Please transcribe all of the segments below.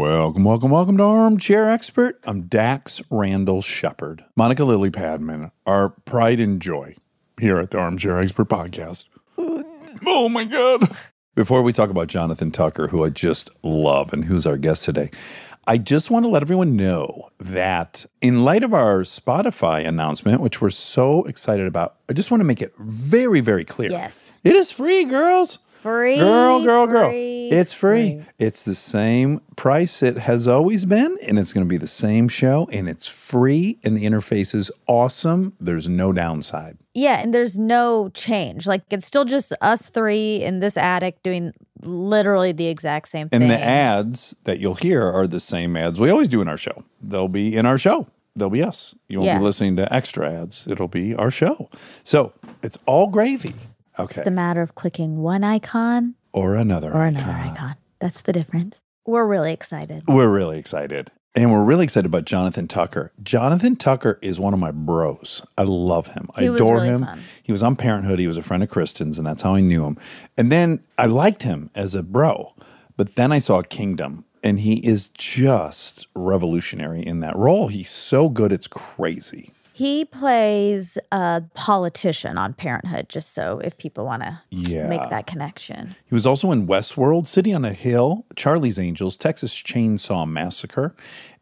Welcome, welcome, welcome to Armchair Expert. I'm Dax Randall Shepard. Monica Lily Padman, our pride and joy here at the Armchair Expert podcast. Oh my God. Before we talk about Jonathan Tucker, who I just love and who's our guest today, I just want to let everyone know that in light of our Spotify announcement, which we're so excited about, I just want to make it very, very clear. Yes. It is free, girls. Free. Girl, girl, girl. free, It's free. It's the same price it has always been, and it's going to be the same show, and it's free, and the interface is awesome. There's no downside. Yeah, and there's no change. Like it's still just us three in this attic doing literally the exact same thing. And the ads that you'll hear are the same ads we always do in our show. They'll be in our show. They'll be us. You won't Yeah. be listening to extra ads. It'll be our show. So it's all gravy. Okay. It's the matter of clicking one icon or another. or another icon. icon. That's the difference. We're really excited. We're really excited. And we're really excited about Jonathan Tucker. Jonathan Tucker is one of my bros. I love him. I adore really him. fun. He was on Parenthood. He was a friend of Kristen's, and that's how I knew him. And then I liked him as a bro. But then I saw Kingdom, and he is just revolutionary in that role. He's so good, it's crazy. He plays a politician on Parenthood, just so if people want to Yeah. make that connection. He was also in Westworld, City on a Hill, Charlie's Angels, Texas Chainsaw Massacre,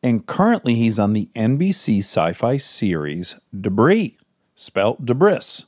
and currently he's on the NBC sci fi series Debris, spelt Debris,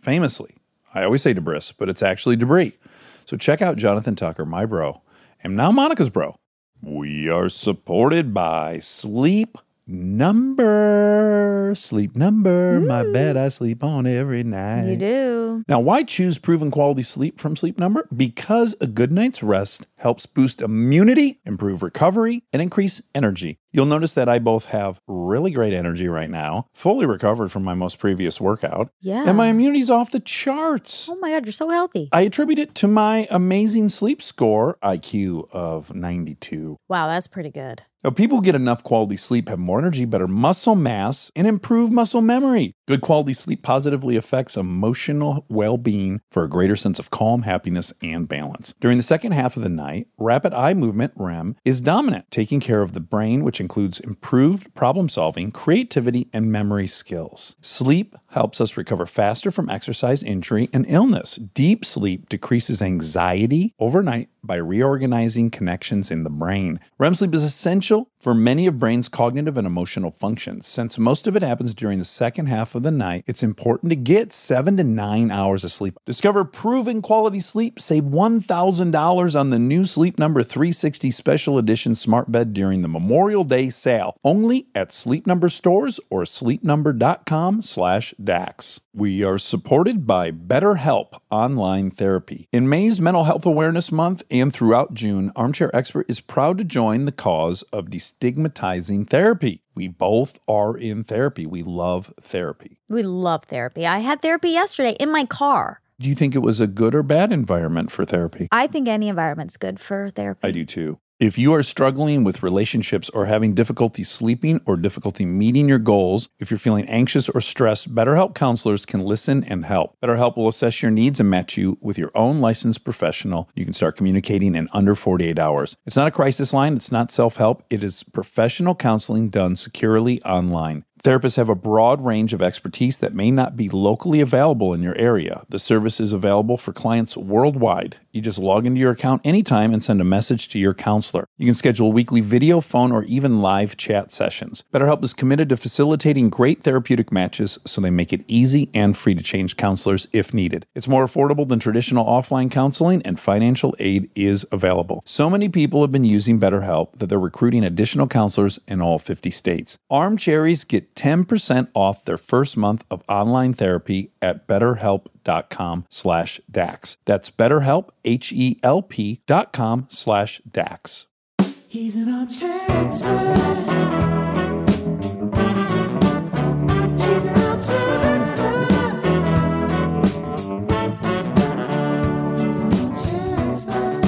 famously. I always say Debris, but it's actually Debris. So check out Jonathan Tucker, my bro, and now Monica's bro. We are supported by Sleep Number. Sleep Number, my mm. bed I sleep on every night. You do. Now, why choose proven quality sleep from Sleep Number? Because a good night's rest helps boost immunity, improve recovery, and increase energy. You'll notice that I both have really great energy right now, fully recovered from my most previous workout, Yeah. and my immunity's off the charts. Oh my God, you're so healthy. I attribute it to my amazing sleep score, IQ of 92. Wow, that's pretty good. Now, people who get enough quality sleep have more energy, better muscle mass, and improved muscle memory. Good quality sleep positively affects emotional well being for a greater sense of calm, happiness, and balance. During the second half of the night, rapid eye movement, REM, is dominant, taking care of the brain, which includes improved problem solving, creativity, and memory skills. Sleep helps us recover faster from exercise, injury, and illness. Deep sleep decreases anxiety overnight by reorganizing connections in the brain. REM sleep is essential for many of brain's cognitive and emotional functions. Since most of it happens during the second half of the night, it's important to get 7 to 9 hours of sleep. Discover proven quality sleep, save $1,000 on the new Sleep Number 360 special edition smart bed during the Memorial Day sale, only at Sleep Number stores or sleepnumber.com/dax. We are supported by BetterHelp Online Therapy. In May's Mental Health Awareness Month and throughout June, Armchair Expert is proud to join the cause of destigmatizing therapy. We both are in therapy. We love therapy. We love therapy. I had therapy yesterday in my car. Do you think it was a good or bad environment for therapy? I think any environment's good for therapy. I do too. If you are struggling with relationships or having difficulty sleeping or difficulty meeting your goals, if you're feeling anxious or stressed, BetterHelp counselors can listen and help. BetterHelp will assess your needs and match you with your own licensed professional. You can start communicating in under 48 hours. It's not a crisis line, it's not self help, it is professional counseling done securely online. Therapists have a broad range of expertise that may not be locally available in your area. The service is available for clients worldwide. You just log into your account anytime and send a message to your counselor. You can schedule weekly video, phone, or even live chat sessions. BetterHelp is committed to facilitating great therapeutic matches so they make it easy and free to change counselors if needed. It's more affordable than traditional offline counseling, and financial aid is available. So many people have been using BetterHelp that they're recruiting additional counselors in all 50 states. Armcharies get 10% off their first month of online therapy at betterhelp.com slash dax. That's betterhelp, H-E-L-P dot com slash dax. He's an armchair expert. He's an armchair expert. He's an armchair expert.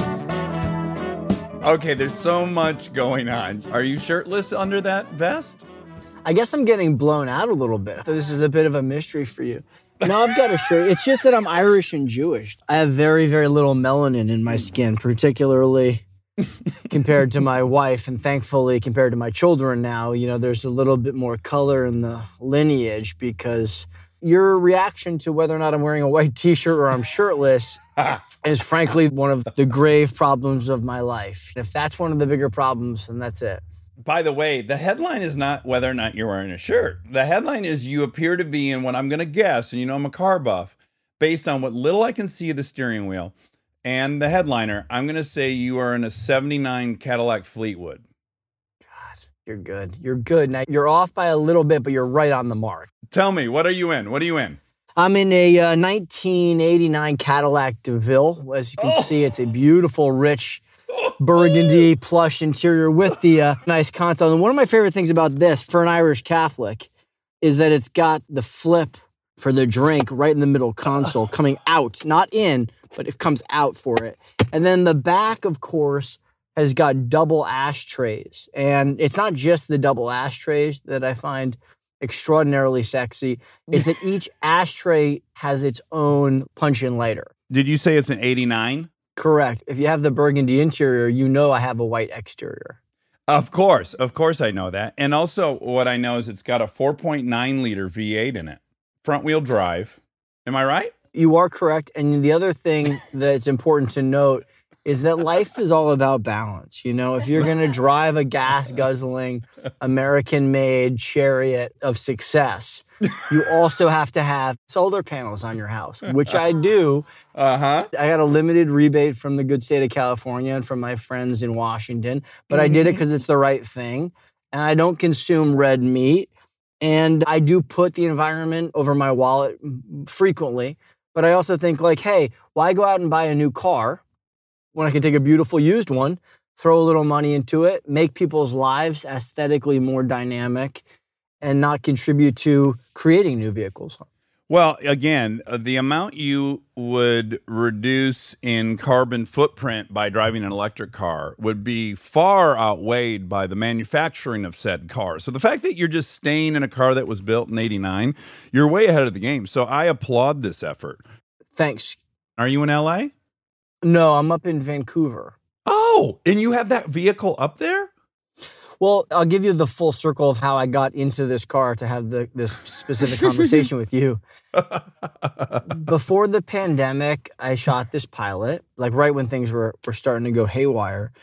Okay, there's so much going on. Are you shirtless under that vest? I guess I'm getting blown out a little bit. This is a bit of a mystery for you. No, I've got a shirt. It's just that I'm Irish and Jewish. I have very, very little melanin in my skin, particularly compared to my wife, and thankfully compared to my children now, you know, there's a little bit more color in the lineage because your reaction to whether or not I'm wearing a white t-shirt or I'm shirtless is frankly one of the grave problems of my life. If that's one of the bigger problems, then that's it. By the way, the headline is not whether or not you're wearing a shirt. The headline is you appear to be in what I'm going to guess, and you know I'm a car buff, based on what little I can see of the steering wheel and the headliner. I'm going to say you are in a 79 Cadillac Fleetwood. God, you're good. You're good. Now you're off by a little bit, but you're right on the mark. Tell me, what are you in? What are you in? I'm in a uh, 1989 Cadillac DeVille. As you can Oh. see, it's a beautiful, rich burgundy plush interior with the uh, nice console. And one of my favorite things about this for an Irish Catholic is that it's got the flip for the drink right in the middle console coming out, not in, but it comes out for it. And then the back, of course, has got double ashtrays. And it's not just the double ashtrays that I find extraordinarily sexy. It's that each ashtray has its own punch in lighter. Did you say it's an 89? Correct. If you have the burgundy interior, you know I have a white exterior. Of course, of course, I know that. And also, what I know is it's got a 4.9 liter V8 in it, front wheel drive. Am I right? You are correct. And the other thing that's important to note is that life is all about balance. You know, if you're going to drive a gas guzzling, American made chariot of success, you also have to have solar panels on your house, which I do. Uh huh. I got a limited rebate from the good state of California and from my friends in Washington, but I did it because it's the right thing. And I don't consume red meat. And I do put the environment over my wallet mm, frequently. But I also think, like, hey, why go out and buy a new car when I can take a beautiful used one, throw a little money into it, make people's lives aesthetically more dynamic, and not contribute to creating new vehicles? Well, again, uh, the amount you would reduce in carbon footprint by driving an electric car would be far outweighed by the manufacturing of said car. So the fact that you're just staying in a car that was built in 89, you're way ahead of the game. So I applaud this effort. Thanks. Are you in LA? No, I'm up in Vancouver. Oh, and you have that vehicle up there? Well, I'll give you the full circle of how I got into this car to have the, this specific conversation with you. Before the pandemic, I shot this pilot, like right when things were, were starting to go haywire.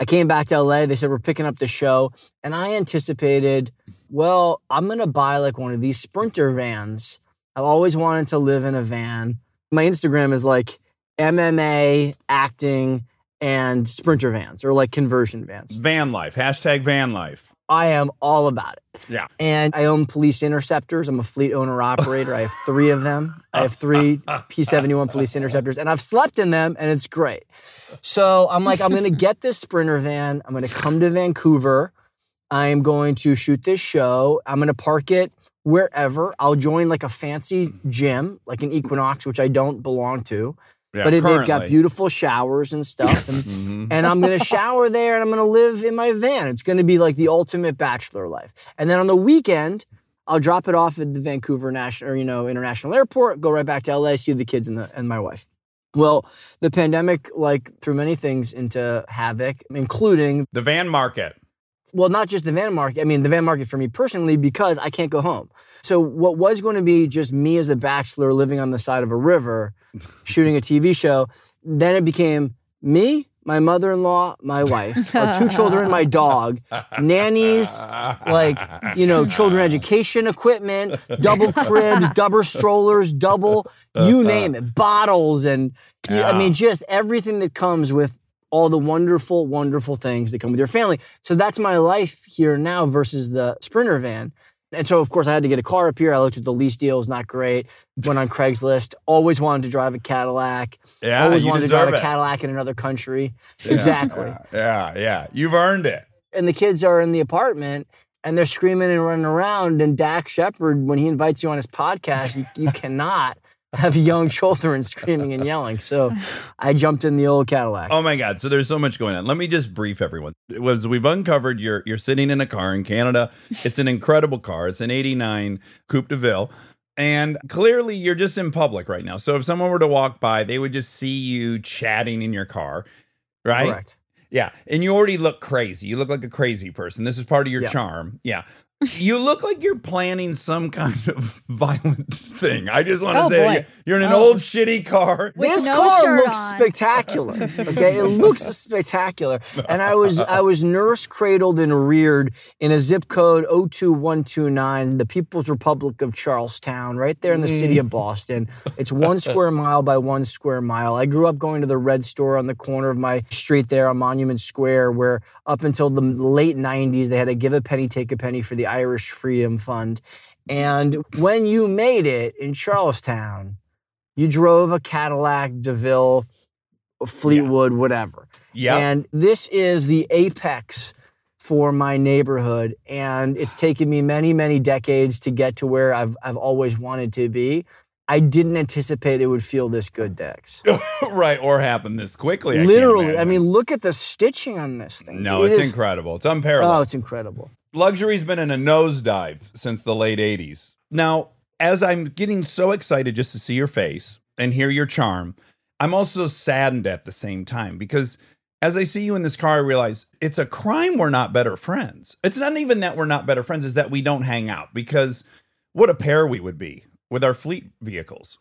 I came back to LA. They said, We're picking up the show. And I anticipated, well, I'm going to buy like one of these Sprinter vans. I've always wanted to live in a van. My Instagram is like MMA, acting, and Sprinter vans or like conversion vans. Van life. Hashtag van life. I am all about it. Yeah. And I own police interceptors. I'm a fleet owner operator. I have three of them. I have three P71 police interceptors, and I've slept in them, and it's great. So I'm like, I'm going to get this Sprinter van. I'm going to come to Vancouver. I'm going to shoot this show. I'm going to park it wherever. I'll join like a fancy gym, like an Equinox, which I don't belong to. Yeah, but it, they've got beautiful showers and stuff. And Mhm. and I'm gonna shower there and I'm gonna live in my van. It's gonna be like the ultimate bachelor life. And then on the weekend, I'll drop it off at the Vancouver National or you know International Airport, go right back to LA, see the kids and the and my wife. Well, the pandemic like threw many things into havoc, including The van market. well, not just the van market. I mean, the van market for me personally, because I can't go home. So, what was going to be just me as a bachelor living on the side of a river, shooting a TV show, then it became me, my mother in law, my wife, our two children, my dog, nannies, like, you know, children education equipment, double cribs, double strollers, double, you name it, bottles, and I mean, just everything that comes with all the wonderful, wonderful things that come with your family. So that's my life here now versus the Sprinter van. And so, of course, I had to get a car up here. I looked at the lease deals, not great. Went on Craigslist. Always wanted to drive a Cadillac. Yeah, Always wanted to drive deserve a. Cadillac in another country. Exactly. Yeah, yeah, yeah. You've earned it. And the kids are in the apartment and they're screaming and running around. And Dax Shepard, when he invites you on his podcast, you, you cannot have young children screaming and yelling. So I jumped in the old Cadillac. Oh my God! So there's so much going on. Let me just brief everyone. It was we've uncovered you're you're sitting in a car in Canada. It's an incredible car. It's an '89 Coupe de Ville, and clearly you're just in public right now. So if someone were to walk by, they would just see you chatting in your car, right? Correct. Yeah, and you already look crazy. You look like a crazy person. This is part of your Yeah. charm. Yeah. You look like you're planning some kind of violent thing. I just want to Oh, say boy. you're, you're in an Oh. old shitty car. With this no car looks on. spectacular. Okay, it looks spectacular. And I was I was nurse cradled and reared in a zip code 02129, the People's Republic of Charlestown, right there in the city of mm. Boston. It's one square mile by one square mile. I grew up going to the Red Store on the corner of my street there on Monument Square, where up until the late 90s they had a give a penny, take a penny for the Irish Freedom Fund. And when you made it in Charlestown, you drove a Cadillac, DeVille, Fleetwood, whatever. Yeah. And this is the apex for my neighborhood. And it's taken me many, many decades to get to where I've, I've always wanted to be. I didn't anticipate it would feel this good, Dex. right, or happen this quickly. I Literally. I mean, look at the stitching on this thing. no, It it's is- incredible. It's Oh, unparalleled. it's incredible. Luxury's been in a nosedive since the late 80s. Now, as I'm getting so excited just to see your face and hear your charm, I'm also saddened at the same time because as I see you in this car, I realize it's a crime we're not better friends. It's not even that we're not better friends, it's that we don't hang out because what a pair we would be with our fleet vehicles.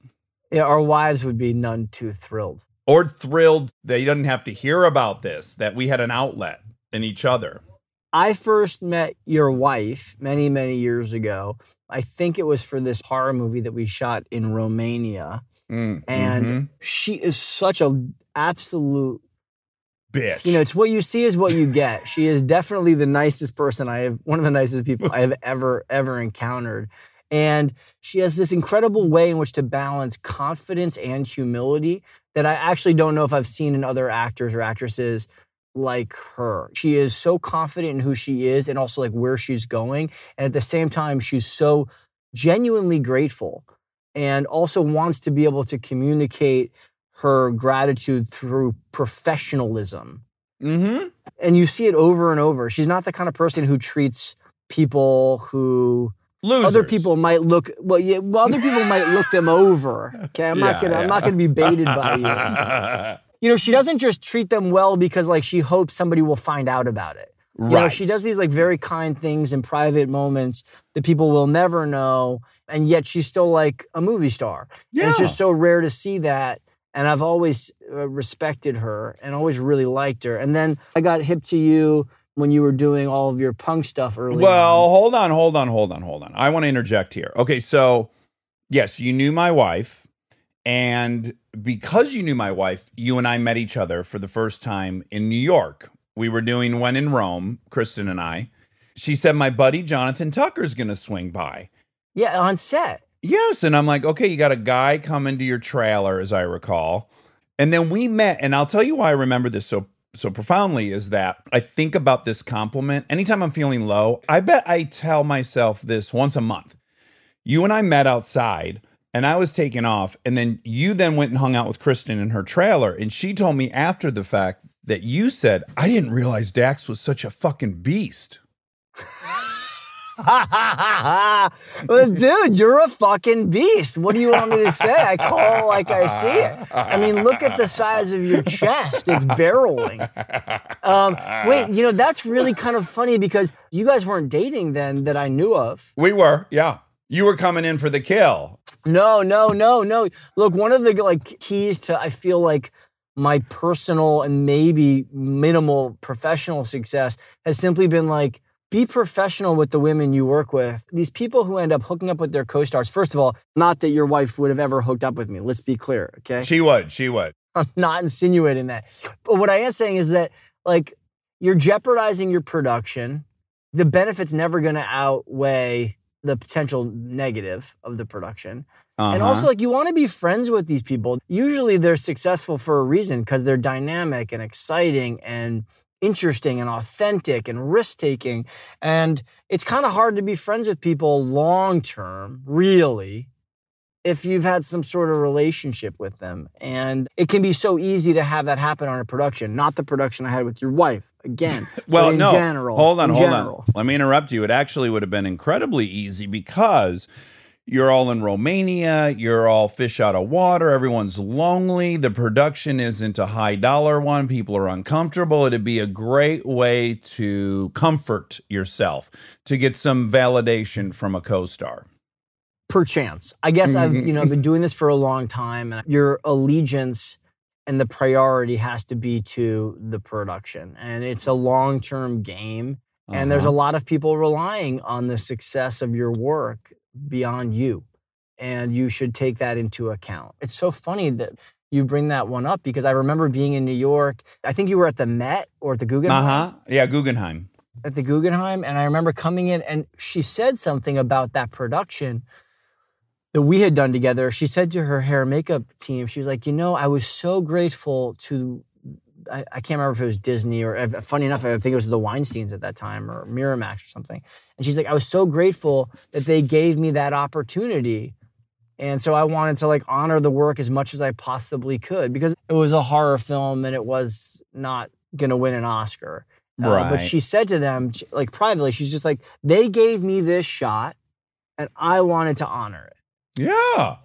Yeah, our wives would be none too thrilled. Or thrilled they didn't have to hear about this, that we had an outlet in each other. I first met your wife many, many years ago. I think it was for this horror movie that we shot in Romania. Mm, And mhm. she is such an absolute bitch. you know, it's what you see is what you get. She is definitely the nicest person I have, one of the nicest people I have ever, ever encountered. And she has this incredible way in which to balance confidence and humility that I actually don't know if I've seen in other actors or actresses like her. She is so confident in who she is and also like where she's going. And at the same time, she's so genuinely grateful and also wants to be able to communicate her gratitude through professionalism mm-hmm. and you see it over and over. She's not the kind of person who treats people who Losers. other people might look well. Yeah, well, other people might look them over. Okay, I'm not gonna. yeah. I'm not gonna be baited by you. You know, she doesn't just treat them well because like she hopes somebody will find out about it. Right. You know, she does these like very kind things in private moments that people will never know, and yet she's still like a movie star. And Yeah. it's just so rare to see that. And I've always uh, respected her and always really liked her. And then I got hip to you when you were doing all of your punk stuff early. Well, on. hold on, hold on, hold on, hold on. I want to interject here. Okay, so yes, you knew my wife, and because you knew my wife, you and I met each other for the first time in New York. We were doing When in Rome, Kristen and I. She said, My buddy Jonathan Tucker's going to swing by. yeah, on set. Yes. And I'm like, okay, you got a guy coming to your trailer, as I recall. And then we met, and I'll tell you why I remember this so so profoundly is that I think about this compliment anytime I'm feeling low. I bet I tell myself this once a month. You and I met outside and I was taking off, and then you then went and hung out with Kristen in her trailer, and she told me after the fact that you said, I didn't realize Dax was such a fucking beast. well, dude, you're a fucking beast. What do you want me to say? I call like I see it. I mean, look at the size of your chest. It's barreling. Um, wait, you know, that's really kind of funny because you guys weren't dating then that I knew of. We were, yeah. You were coming in for the kill. No, no, no, no. Look, one of the like keys to I feel like my personal and maybe minimal professional success has simply been like be professional with the women you work with. These people who end up hooking up with their co-stars. First of all, not that your wife would have ever hooked up with me. Let's be clear, okay? She would, she would. I'm not insinuating that. But what I am saying is that like you're jeopardizing your production. The benefit's never going to outweigh the potential negative of the production. And Uh-huh. also, like, you want to be friends with these people. Usually, they're successful for a reason because they're dynamic and exciting and interesting and authentic and risk taking. And it's kind of hard to be friends with people long term, really, if you've had some sort of relationship with them. And it can be so easy to have that happen on a production, not the production I had with your wife. Again, Well, in no. general. hold on, hold general. on. Let me interrupt you. It actually would have been incredibly easy because You're all in Romania. You're all fish out of water. Everyone's lonely. The production isn't a high dollar one. People are uncomfortable. It'd be a great way to comfort yourself, to get some validation from a co star. perchance. I guess I've you know been mm-hmm. doing this for a long time, and your allegiance and the priority has to be to the production, and it's a long term game. And there's a Uh-huh. lot of people relying on the success of your work beyond you, and you should take that into account. It's so funny that you bring that one up because I remember being in New York. I think you were at the Met or at the Guggenheim Uh huh. Yeah, Guggenheim. at the Guggenheim, and I remember coming in and she said something about that production that we had done together. She said to her hair and makeup team, she was like, you know, I was so grateful to. I, I can't remember if it was Disney or funny enough, I think it was the Weinsteins at that time or Miramax or something. And she's like, I was so grateful that they gave me that opportunity. And so I wanted to like honor the work as much as I possibly could because it was a horror film and it was not going to win an Oscar. Uh, but she said to them, like privately, she's just like, they gave me this shot and I wanted to honor it. Yeah.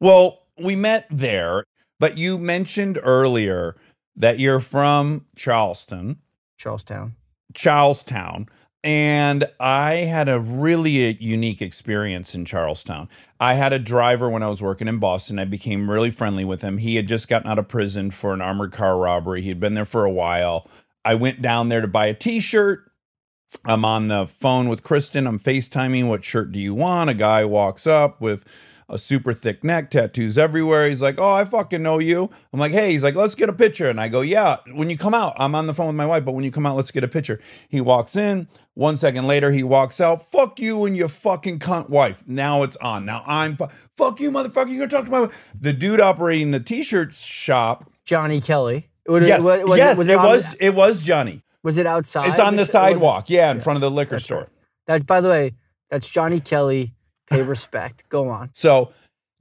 Well, we met there, but you mentioned earlier that you're from Charleston, Charlestown. Charlestown. And I had a really unique experience in Charlestown. I had a driver when I was working in Boston. I became really friendly with him. He had just gotten out of prison for an armored car robbery. He had been there for a while. I went down there to buy a t shirt. I'm on the phone with Kristen. I'm FaceTiming. What shirt do you want? A guy walks up with a super thick neck, tattoos everywhere. He's like, Oh, I fucking know you. I'm like, Hey, he's like, Let's get a picture. And I go, Yeah, when you come out, I'm on the phone with my wife, but when you come out, let's get a picture. He walks in. One second later, he walks out. Fuck you and your fucking cunt wife. Now it's on. Now I'm fu- fuck you, motherfucker. You're gonna talk to my wife? The dude operating the t-shirt shop. Johnny Kelly. Was Yes, was- was yes, was it on was. the- It was Johnny. was it outside? It's on the it- sidewalk. Yeah, in yeah, front of the liquor that's store. right. That, by the way, that's Johnny Kelly. Pay respect. Go on. So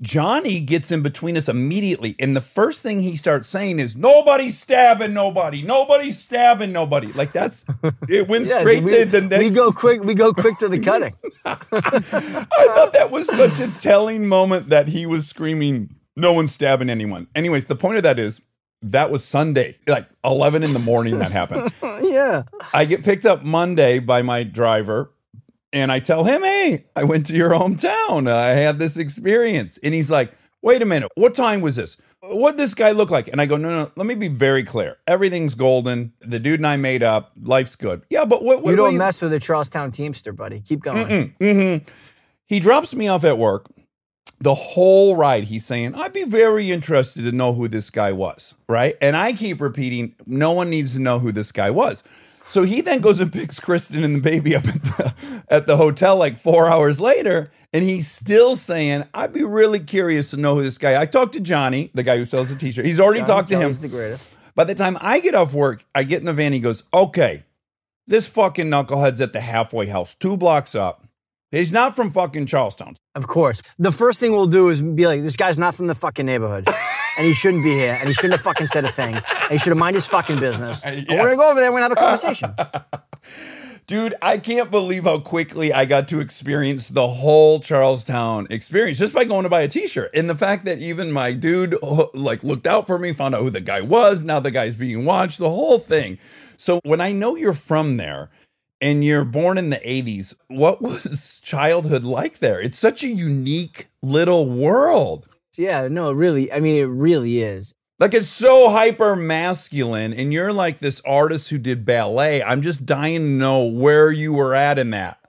Johnny gets in between us immediately. And the first thing he starts saying is, Nobody's stabbing nobody. Nobody's stabbing nobody. Like that's it went Yeah, straight we, to the next. we go quick. We go quick to the cutting. I thought that was such a telling moment that he was screaming, No one's stabbing anyone. Anyways, the point of that is that was Sunday, like 11 in the morning that happened. yeah. I get picked up Monday by my driver and I tell him, Hey, I went to your hometown. I had this experience. And he's like, Wait a minute. What time was this? What'd this guy look like? And I go, No, no, let me be very clear. Everything's golden. The dude and I made up. Life's good. Yeah, but what, what You don't mess with the Charlestown Teamster, buddy. Keep going. Mm-hmm. He drops me off at work. The whole ride, he's saying, I'd be very interested to know who this guy was. Right. And I keep repeating, no one needs to know who this guy was. So he then goes and picks Kristen and the baby up at the, at the hotel like four hours later. And he's still saying, I'd be really curious to know who this guy. I talked to Johnny, the guy who sells the t-shirt. He's already Johnny talked to him. Kelly's the greatest. By the time I get off work, I get in the van. He goes, "Okay, this fucking knucklehead's at the halfway house, two blocks up. He's not from fucking Charlestown. Of course. The first thing we'll do is be like, this guy's not from the fucking neighborhood. and he shouldn't be here. And he shouldn't have fucking said a thing. And he should have mind his fucking business. And we're gonna go over there, we're gonna have a conversation. Dude, I can't believe how quickly I got to experience the whole Charlestown experience just by going to buy a t-shirt. And the fact that even my dude uh, like looked out for me, found out who the guy was, now the guy's being watched, the whole thing. So when I know you're from there and you're born in the 80s, what was childhood like there? It's such a unique little world. Yeah, no, really. I mean, it really is. Like it's so hyper masculine, and you're like this artist who did ballet. I'm just dying to know where you were at in that.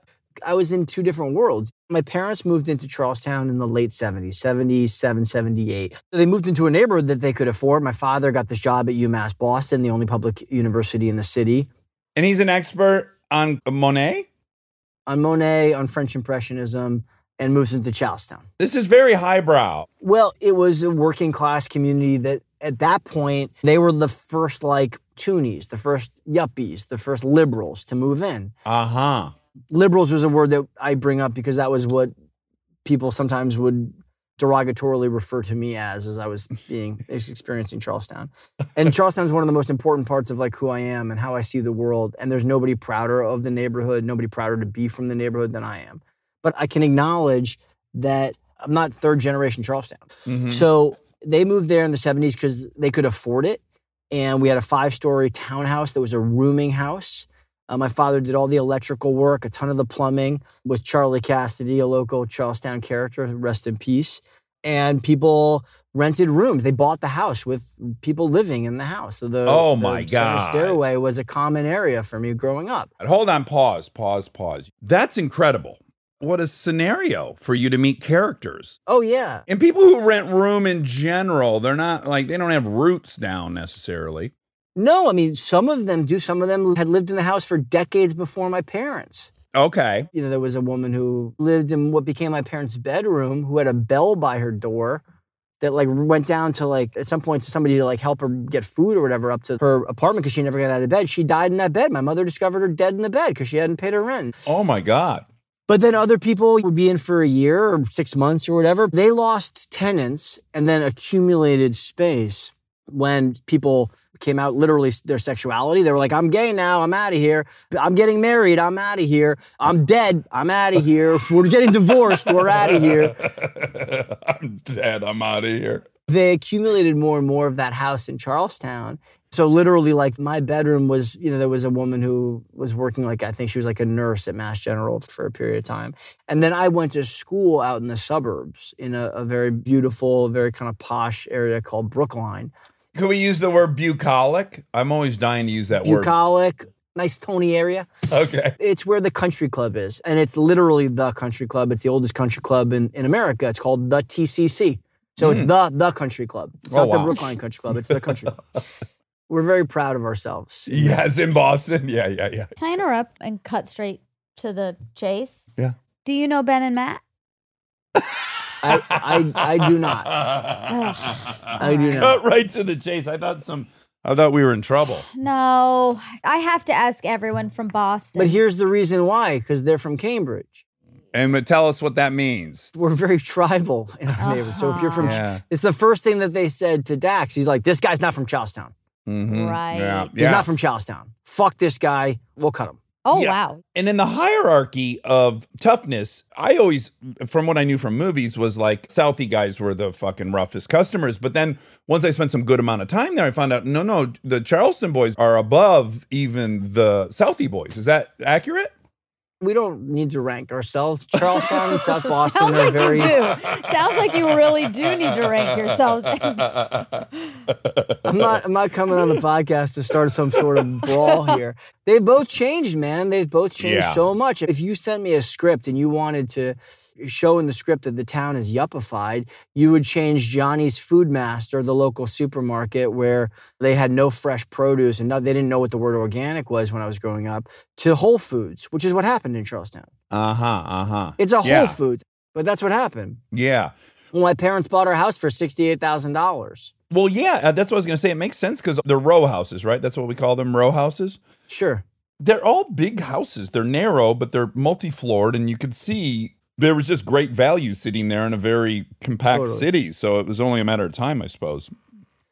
I was in two different worlds. My parents moved into Charlestown in the late 70s, 77, 78. So they moved into a neighborhood that they could afford. My father got this job at UMass Boston, the only public university in the city, And he's an expert on Monet. on Monet, on French Impressionism, and moves into Charlestown. This is very highbrow. Well, it was a working class community that at that point, they were the first like toonies, the first yuppies, the first liberals to move in. Uh huh. Liberals was a word that I bring up because that was what people sometimes would derogatorily refer to me as as I was being experiencing Charlestown. And Charlestown is one of the most important parts of like who I am and how I see the world. And there's nobody prouder of the neighborhood, nobody prouder to be from the neighborhood than I am. But I can acknowledge that I'm not third generation Charlestown. Mhm. So they moved there in the 70s because they could afford it. And we had a five story townhouse that was a rooming house. Uh, my father did all the electrical work, a ton of the plumbing with Charlie Cassidy, a local Charlestown character, rest in peace. And people rented rooms. They bought the house with people living in the house. So the, Oh the my center God. stairway was a common area for me growing up. Hold on, pause, pause, pause. That's incredible. What a scenario for you to meet characters. Oh, yeah. And people who rent room in general, they're not like they don't have roots down necessarily. No, I mean, some of them do. Some of them had lived in the house for decades before my parents. Okay. you know, there was a woman who lived in what became my parents' bedroom who had a bell by her door that like went down to like at some point to somebody to like help her get food or whatever up to her apartment because she never got out of bed. She died in that bed. My mother discovered her dead in the bed because she hadn't paid her rent. Oh my God. But then other people would be in for a year or six months or whatever. They lost tenants and then accumulated space when people came out literally their sexuality. They were like, I'm gay now, I'm out of here. I'm getting married, I'm out of here. I'm dead, I'm out of here. We're getting divorced, we're out of here. I'm dead. I'm out of here. They accumulated more and more of that house in Charlestown. So literally, like my bedroom was, you know, there was a woman who was working like I think she was like a nurse at Mass General for a period of time, and then I went to school out in the suburbs in a, a very beautiful, very kind of posh area called Brookline. Can we use the word bucolic? I'm always dying to use that word. Bucolic, nice Tony area. Okay. It's where the country club is, and it's literally the country club. It's the oldest country club in, in America. It's called the TCC. So it's the the country club. It's Hmm. Oh, not the. Brookline Country Club. It's the country club. We're very proud of ourselves. Yes, in Boston. Yeah, yeah, yeah. Can I interrupt and cut straight to the chase? Yeah. Do you know Ben and Matt? I, I, I do not. I do not. Cut right to the chase. I thought some. I thought we were in trouble. No, I have to ask everyone from Boston. But here's the reason why, because they're from Cambridge. And but tell us what that means. We're very tribal in our neighborhood. So if you're from, uh-huh. Yeah. it's the first thing that they said to Dax. He's like, "This guy's not from Charlestown. Mhm. Right. Yeah. He's not from Charlestown. Fuck this guy. We'll cut him." oh Yeah. wow, And in the hierarchy of toughness, I always, from what I knew from movies, was like Southie guys were the fucking roughest customers. But then once I spent some good amount of time there, I found out no, no, the Charleston boys are above even the Southie boys. Is that accurate? We don't need to rank ourselves. Charlestown and South Boston sounds are like very. you do. Sounds like you really do need to rank yourselves. I'm not. I'm not coming on the podcast to start some sort of brawl here. They've both changed, man. They've both changed Yeah. so much. If you sent me a script and you wanted to show in the script that the town is yuppified, you would change Johnny's Foodmaster, the local supermarket where they had no fresh produce and not, they didn't know what the word organic was when I was growing up, to Whole Foods, which is what happened in Charlestown. Uh huh. Uh huh. It's a Yeah. Whole Foods, but that's what happened. Yeah. Well, my parents bought our house for sixty-eight thousand dollars. Well, yeah, uh, that's what I was going to say. It makes sense because they're row houses, right? That's what we call them, row houses. Sure. They're all big houses. They're narrow, but they're multi-floored, and you could see there was just great value sitting there in a very compact Totally. city. So it was only a matter of time, I suppose.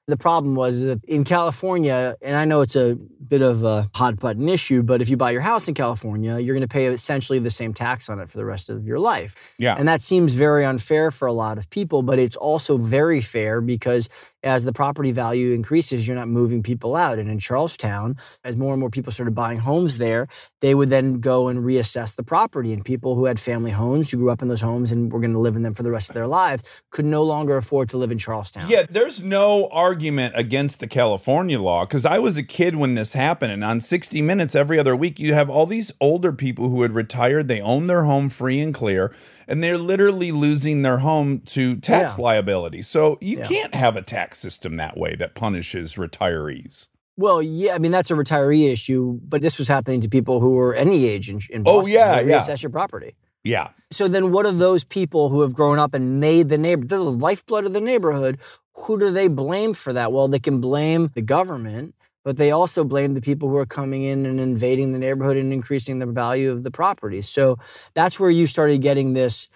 The problem was that in California, and I know it's a bit of a hot button issue, but if you buy your house in California, you're going to pay essentially the same tax on it for the rest of your life. Yeah. And that seems very unfair for a lot of people, but it's also very fair because as the property value increases, you're not moving people out. And in Charlestown, as more and more people started buying homes there, they would then go and reassess the property. And people who had family homes, who grew up in those homes and were going to live in them for the rest of their lives, could no longer afford to live in Charlestown. Yeah, there's no argument against the California law because I was a kid when this happened, and on 60 Minutes every other week, you have all these older people who had retired. They own their home free and clear, and they're literally losing their home to tax Yeah. liability. So you Yeah. can't have a tax system that way that punishes retirees. Well, yeah, I mean that's a retiree issue, but this was happening to people who were any age in, in Oh, Boston. yeah, They yeah. reassess your property. Yeah. So then, what are those people who have grown up and made the neighbor, they're the lifeblood of the neighborhood? Who do they blame for that? Well, they can blame the government, but they also blame the people who are coming in and invading the neighborhood and increasing the value of the property. So that's where you started getting this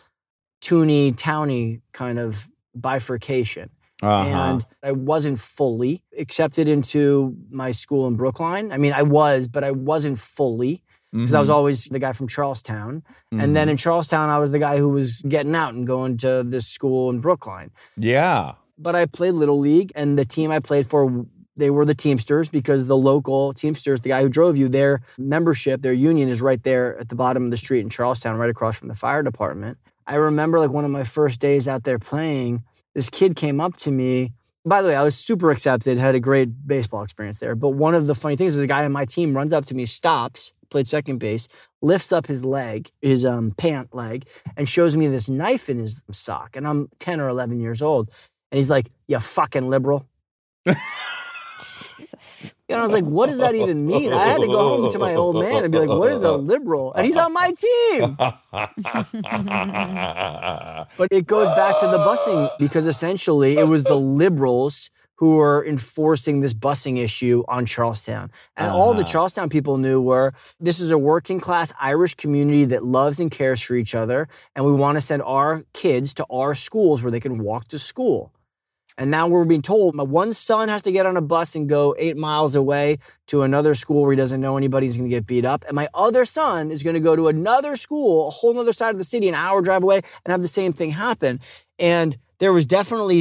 toony, towny kind of bifurcation Uh-huh. and I wasn't fully accepted into my school in Brookline. I mean, I was, but I wasn't fully. because I was always the guy from Charlestown. And then in Charlestown, I was the guy who was getting out and going to this school in Brookline. yeah. But I played Little League, and the team I played for, they were the Teamsters because the local Teamsters, the guy who drove you, their membership, their union is right there at the bottom of the street in Charlestown, right across from the fire department. I remember like one of my first days out there playing, this kid came up to me. By the way, I was super accepted, had a great baseball experience there. But one of the funny things is a guy on my team runs up to me, stops, played second base, lifts up his leg, his um, pant leg, and shows me this knife in his sock. And I'm 10 or 11 years old. And he's like, You fucking liberal. Jesus. And I was like, What does that even mean? I had to go home to my old man and be like, What is a liberal? And he's on my team. But it goes back to the busing because essentially it was the liberals who were enforcing this busing issue on Charlestown. And all the Uh-huh. Charlestown people knew were this is a working class Irish community that loves and cares for each other. And we want to send our kids to our schools where they can walk to school. And now we're being told my one son has to get on a bus and go eight miles away to another school where he doesn't know anybody, he's going to get beat up. And my other son is going to go to another school, a whole other side of the city, an hour drive away, and have the same thing happen. And there was definitely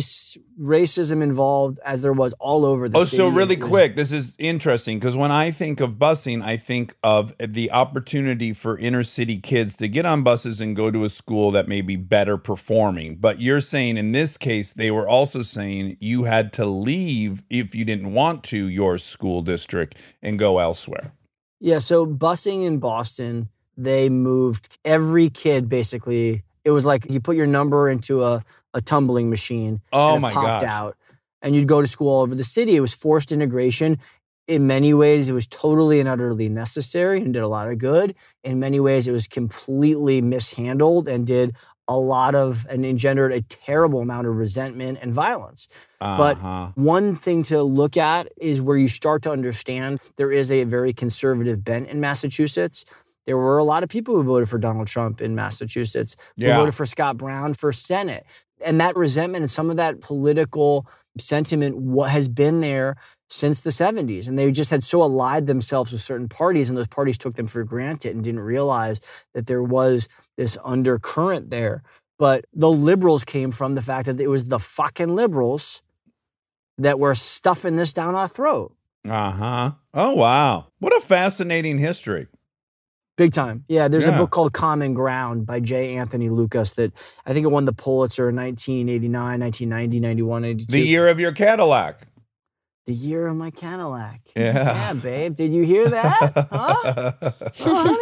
racism involved, as there was all over the Oh, city. so really quick, this is interesting because when I think of busing, I think of the opportunity for inner city kids to get on buses and go to a school that may be better performing. But you're saying in this case, they were also saying you had to leave if you didn't want to your school district and go elsewhere. Yeah, so busing in Boston, they moved every kid basically. It was like you put your number into a, a tumbling machine Oh my popped gosh. out and you'd go to school all over the city. It was forced integration. In many ways, it was totally and utterly necessary and did a lot of good. In many ways, it was completely mishandled and did a lot of and engendered a terrible amount of resentment and violence. But- Uh-huh. One thing to look at is where you start to understand there is a very conservative bent in Massachusetts. There were a lot of people who voted for Donald Trump in Massachusetts, who Yeah. voted for Scott Brown for Senate. And that resentment and some of that political sentiment what has been there since the 70s. And they just had so allied themselves with certain parties, and those parties took them for granted and didn't realize that there was this undercurrent there. But the liberals came from the fact that it was the fucking liberals that were stuffing this down our throat. Uh-huh. Oh wow. What a fascinating history. Big time. Yeah, there's Yeah. a book called Common Ground by J. Anthony Lukas that I think it won the Pulitzer in 1989, 1990, 91, 92. The year of your Cadillac. The year of my Cadillac. Yeah. Yeah, babe. Did you hear that? huh? Oh,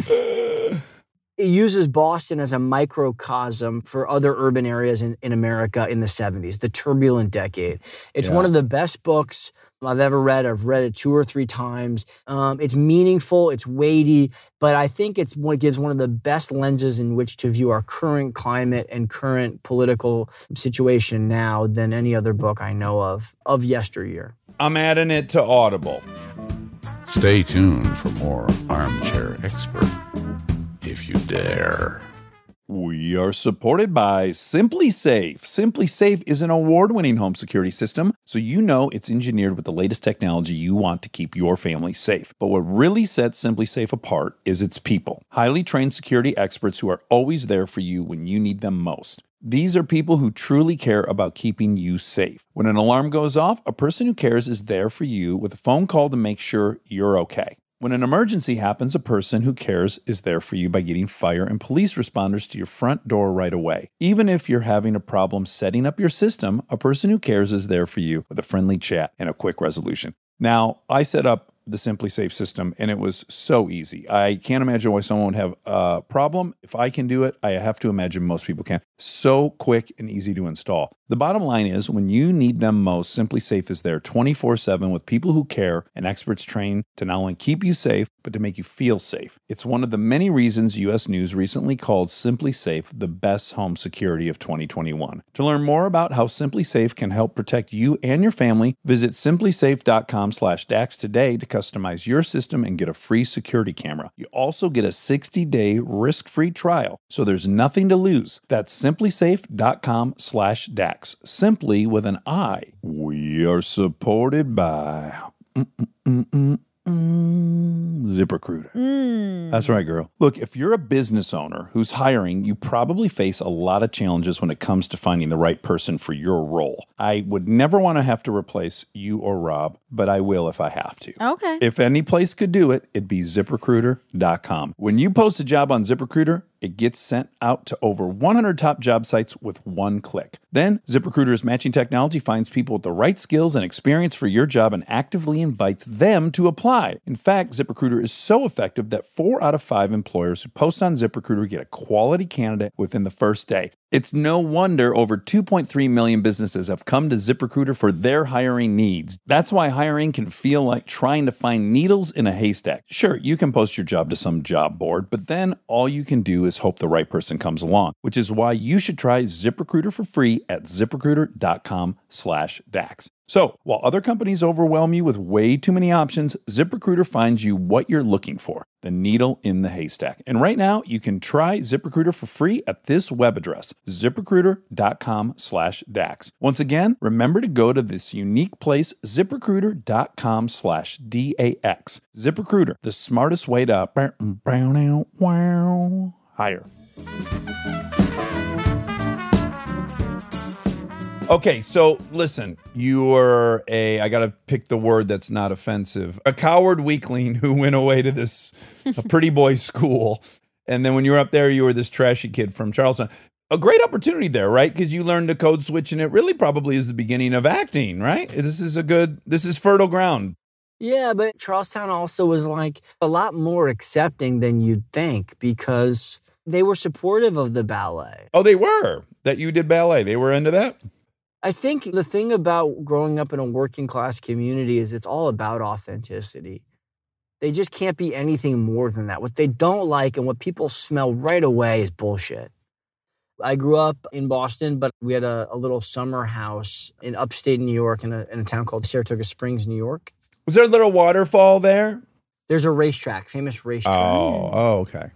honey? It uses Boston as a microcosm for other urban areas in, in America in the 70s, the turbulent decade. It's one of the best books I've ever read. I've read it two or three times. Um, it's meaningful, it's weighty, but I think it's what gives one of the best lenses in which to view our current climate and current political situation now than any other book I know of of yesteryear. I'm adding it to Audible. Stay tuned for more Armchair Expert, if you dare. We are supported by SimpliSafe. Simply Safe is an award winning home security system, so you know it's engineered with the latest technology you want to keep your family safe. But what really sets SimpliSafe apart is its people highly trained security experts who are always there for you when you need them most. These are people who truly care about keeping you safe. When an alarm goes off, a person who cares is there for you with a phone call to make sure you're okay. When an emergency happens, a person who cares is there for you by getting fire and police responders to your front door right away. Even if you're having a problem setting up your system, a person who cares is there for you with a friendly chat and a quick resolution. Now, I set up the SimpliSafe system and it was so easy. I can't imagine why someone would have a problem. If I can do it, I have to imagine most people can. So quick and easy to install. The bottom line is when you need them most, SimpliSafe is there 24 7 with people who care and experts trained to not only keep you safe, but to make you feel safe. It's one of the many reasons US News recently called SimpliSafe the best home security of 2021. To learn more about how SimpliSafe can help protect you and your family, visit simplisafe.com slash DAX today to your system and get a free security camera. You also get a 60 day risk free trial, so there's nothing to lose. That's simplisafe.com slash DAX. Simpli with an I. We are supported by. Mm, mm, mm, mm. ZipRecruiter. Mm. That's right, girl. Look, if you're a business owner who's hiring, you probably face a lot of challenges when it comes to finding the right person for your role. I would never want to have to replace you or Rob, but I will if I have to. Okay. If any place could do it, it'd be ziprecruiter.com. When you post a job on ZipRecruiter, it gets sent out to over 100 top job sites with one click. Then, ZipRecruiter's matching technology finds people with the right skills and experience for your job and actively invites them to apply. In fact, ZipRecruiter is so effective that four out of five employers who post on ZipRecruiter get a quality candidate within the first day. It's no wonder over 2.3 million businesses have come to ZipRecruiter for their hiring needs. That's why hiring can feel like trying to find needles in a haystack. Sure, you can post your job to some job board, but then all you can do is hope the right person comes along, which is why you should try ZipRecruiter for free at ziprecruiter.com slash DAX. So, while other companies overwhelm you with way too many options, ZipRecruiter finds you what you're looking for the needle in the haystack. And right now, you can try ZipRecruiter for free at this web address, ziprecruiter.com slash DAX. Once again, remember to go to this unique place, ziprecruiter.com slash DAX. ZipRecruiter, the smartest way to hire. Okay, so listen, you're a, I gotta pick the word that's not offensive, a coward weakling who went away to this a pretty boy school. And then when you were up there, you were this trashy kid from Charlestown. A great opportunity there, right? Because you learned to code switch, and it really probably is the beginning of acting, right? This is a good, this is fertile ground. Yeah, but Charlestown also was like a lot more accepting than you'd think because they were supportive of the ballet. Oh, they were that you did ballet. They were into that. I think the thing about growing up in a working class community is it's all about authenticity. They just can't be anything more than that. What they don't like and what people smell right away is bullshit. I grew up in Boston, but we had a, a little summer house in upstate New York in a, in a town called Saratoga Springs, New York. Was there a little waterfall there? There's a racetrack, famous racetrack. Oh, oh, okay.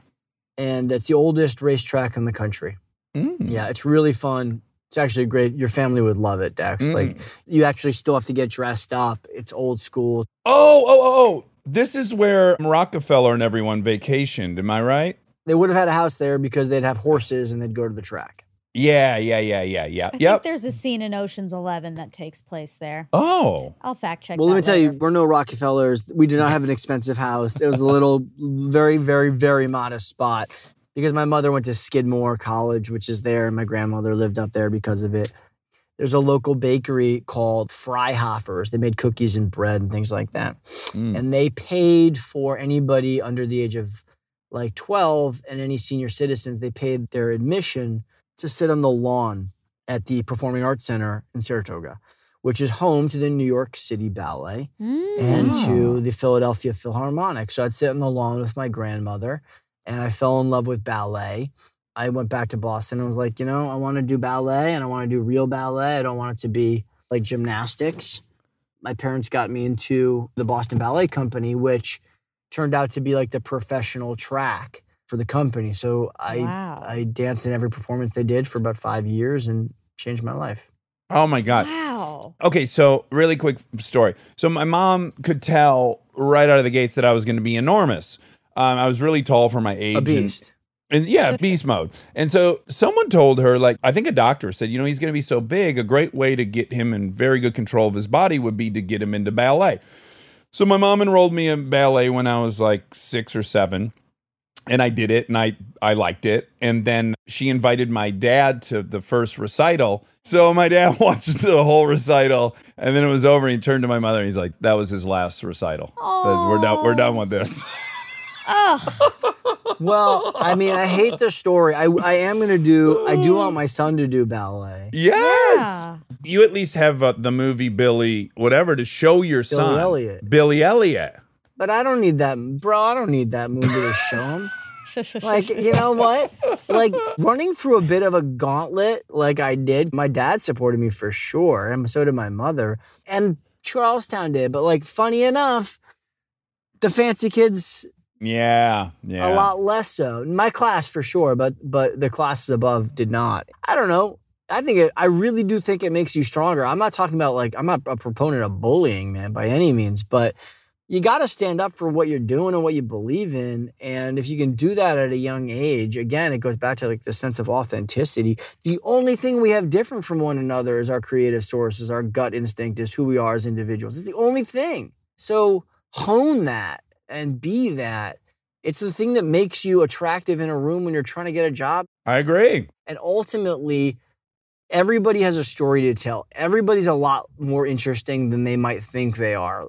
And it's the oldest racetrack in the country. Mm. Yeah, it's really fun. It's actually great. Your family would love it, Dax. Mm. Like you actually still have to get dressed up. It's old school. Oh, oh, oh, oh. This is where Rockefeller and everyone vacationed. Am I right? They would have had a house there because they'd have horses and they'd go to the track. Yeah, yeah, yeah, yeah, yeah. I yep. think there's a scene in Ocean's Eleven that takes place there. oh. I'll fact check. well, let me that tell you, we're no Rockefellers. We did not have an expensive house. It was a little, very, very, very modest spot because my mother went to Skidmore College, which is there, and my grandmother lived up there because of it. There's a local bakery called Freihofer's. They made cookies and bread and things like that. Mm. and they paid for anybody under the age of like 12 and any senior citizens they paid their admission to sit on the lawn at the performing arts center in saratoga which is home to the new york city ballet Mm. and to the philadelphia philharmonic so i'd sit on the lawn with my grandmother and i fell in love with ballet i went back to boston and was like you know i want to do ballet and i want to do real ballet i don't want it to be like gymnastics my parents got me into the Boston Ballet Company, which turned out to be like the professional track for the company. So I Wow. I danced in every performance they did for about five years and changed my life. Oh my God. Wow. Okay, so really quick story. So my mom could tell right out of the gates that I was going to be enormous. Um, I was really tall for my age. A and- beast. And, yeah, beast mode. And so someone told her, like, I think a doctor said, you know, he's going to be so big. A great way to get him in very good control of his body would be to get him into ballet. So my mom enrolled me in ballet when I was like six or seven. And I did it and I, I liked it. And then she invited my dad to the first recital. So my dad watched the whole recital and then it was over. And he turned to my mother and he's like, that was his last recital. We're done, we're done with this. Oh, Well, I mean, I hate the story. I I am gonna do. I do want my son to do ballet. Yes. yeah. You at least have uh, the movie Billy, whatever, to show your son. Elliot. Billy Elliot. But I don't need that, bro. I don't need that movie to show him. Like, you know what? Like running through a bit of a gauntlet, like I did. My dad supported me for sure, and so did my mother, and Charlestown did. But like, funny enough, the fancy kids Yeah. Yeah. a lot less so. My class for sure, but but the classes above did not. I don't know. I think it. I really do think it makes you stronger. I'm not talking about like I'm not a proponent of bullying, man, by any means, but you got to stand up for what you're doing and what you believe in. And if you can do that at a young age, again, it goes back to like the sense of authenticity. The only thing we have different from one another is our creative sources, our gut instinct is who we are as individuals. It's the only thing. So hone that and be that. It's the thing that makes you attractive in a room when you're trying to get a job. I agree. And ultimately, everybody has a story to tell. Everybody's a lot more interesting than they might think they are.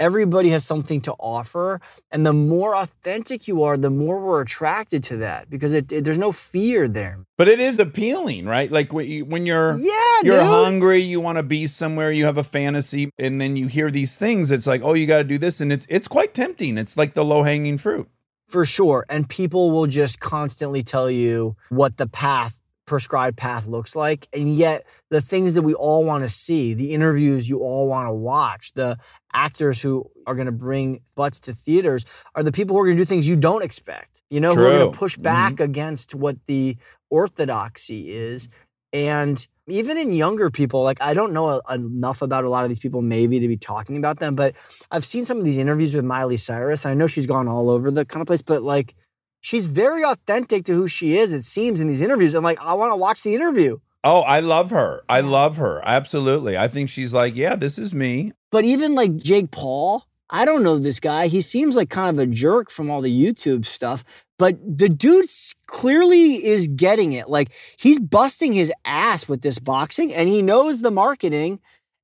Everybody has something to offer. And the more authentic you are, the more we're attracted to that because it, it- there's no fear there. But it is appealing, right? Like when you- when you're Yeah, you're dude. hungry, you want to be somewhere, you have a fantasy, and then you hear these things. It's like, oh, you got to do this, and it's it's quite tempting. It's like the low hanging fruit. For sure. And people will just constantly tell you what the path, prescribed path looks like. And yet, the things that we all want to see, the interviews you all want to watch, the actors who are going to bring butts to theaters are the people who are going to do things you don't expect, you know, who are going to push mm-hmm. back against what the orthodoxy is. Mm-hmm. And even in younger people, like I don't know enough about a lot of these people, maybe to be talking about them, but I've seen some of these interviews with Miley Cyrus. And I know she's gone all over the kind of place, but like she's very authentic to who she is, it seems, in these interviews. And like, I want to watch the interview. Oh, I love her. I love her. Absolutely. I think she's like, yeah, this is me. But even like Jake Paul, I don't know this guy. He seems like kind of a jerk from all the YouTube stuff, but the dude clearly is getting it. Like he's busting his ass with this boxing and he knows the marketing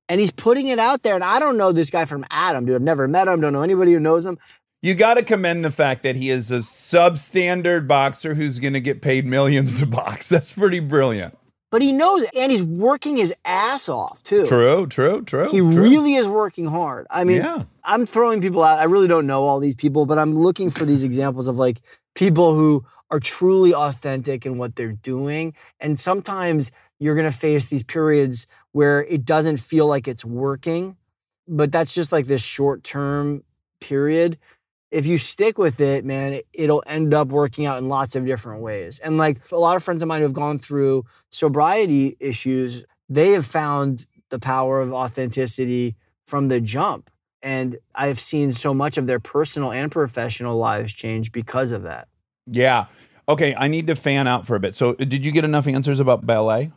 and he's putting it out there. And I don't know this guy from Adam, dude. I've never met him, don't know anybody who knows him. You got to commend the fact that he is a substandard boxer who's going to get paid millions to box. That's pretty brilliant. But he knows it and he's working his ass off too. True, true, true. He true. really is working hard. I mean, yeah. I'm throwing people out. I really don't know all these people, but I'm looking for these examples of like people who are truly authentic in what they're doing. And sometimes you're going to face these periods where it doesn't feel like it's working, but that's just like this short term period. If you stick with it, man, it- it'll end up working out in lots of different ways. And like a lot of friends of mine who have gone through sobriety issues, they have found the power of authenticity from the jump. And I've seen so much of their personal and professional lives change because of that. Yeah. Okay, I need to fan out for a bit. So, uh, did you get enough answers about ballet?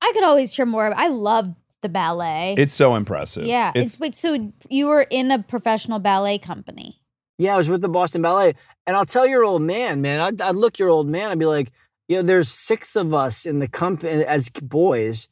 I could always hear more. I love the ballet. It's so impressive. yeah. It's, It's, wait. So you were in a professional ballet company? Yeah, I was with the Boston Ballet. And I'll tell your old man, man, I'd, I'd look your old man, I'd be like, you know, there's six of us in the company as boys,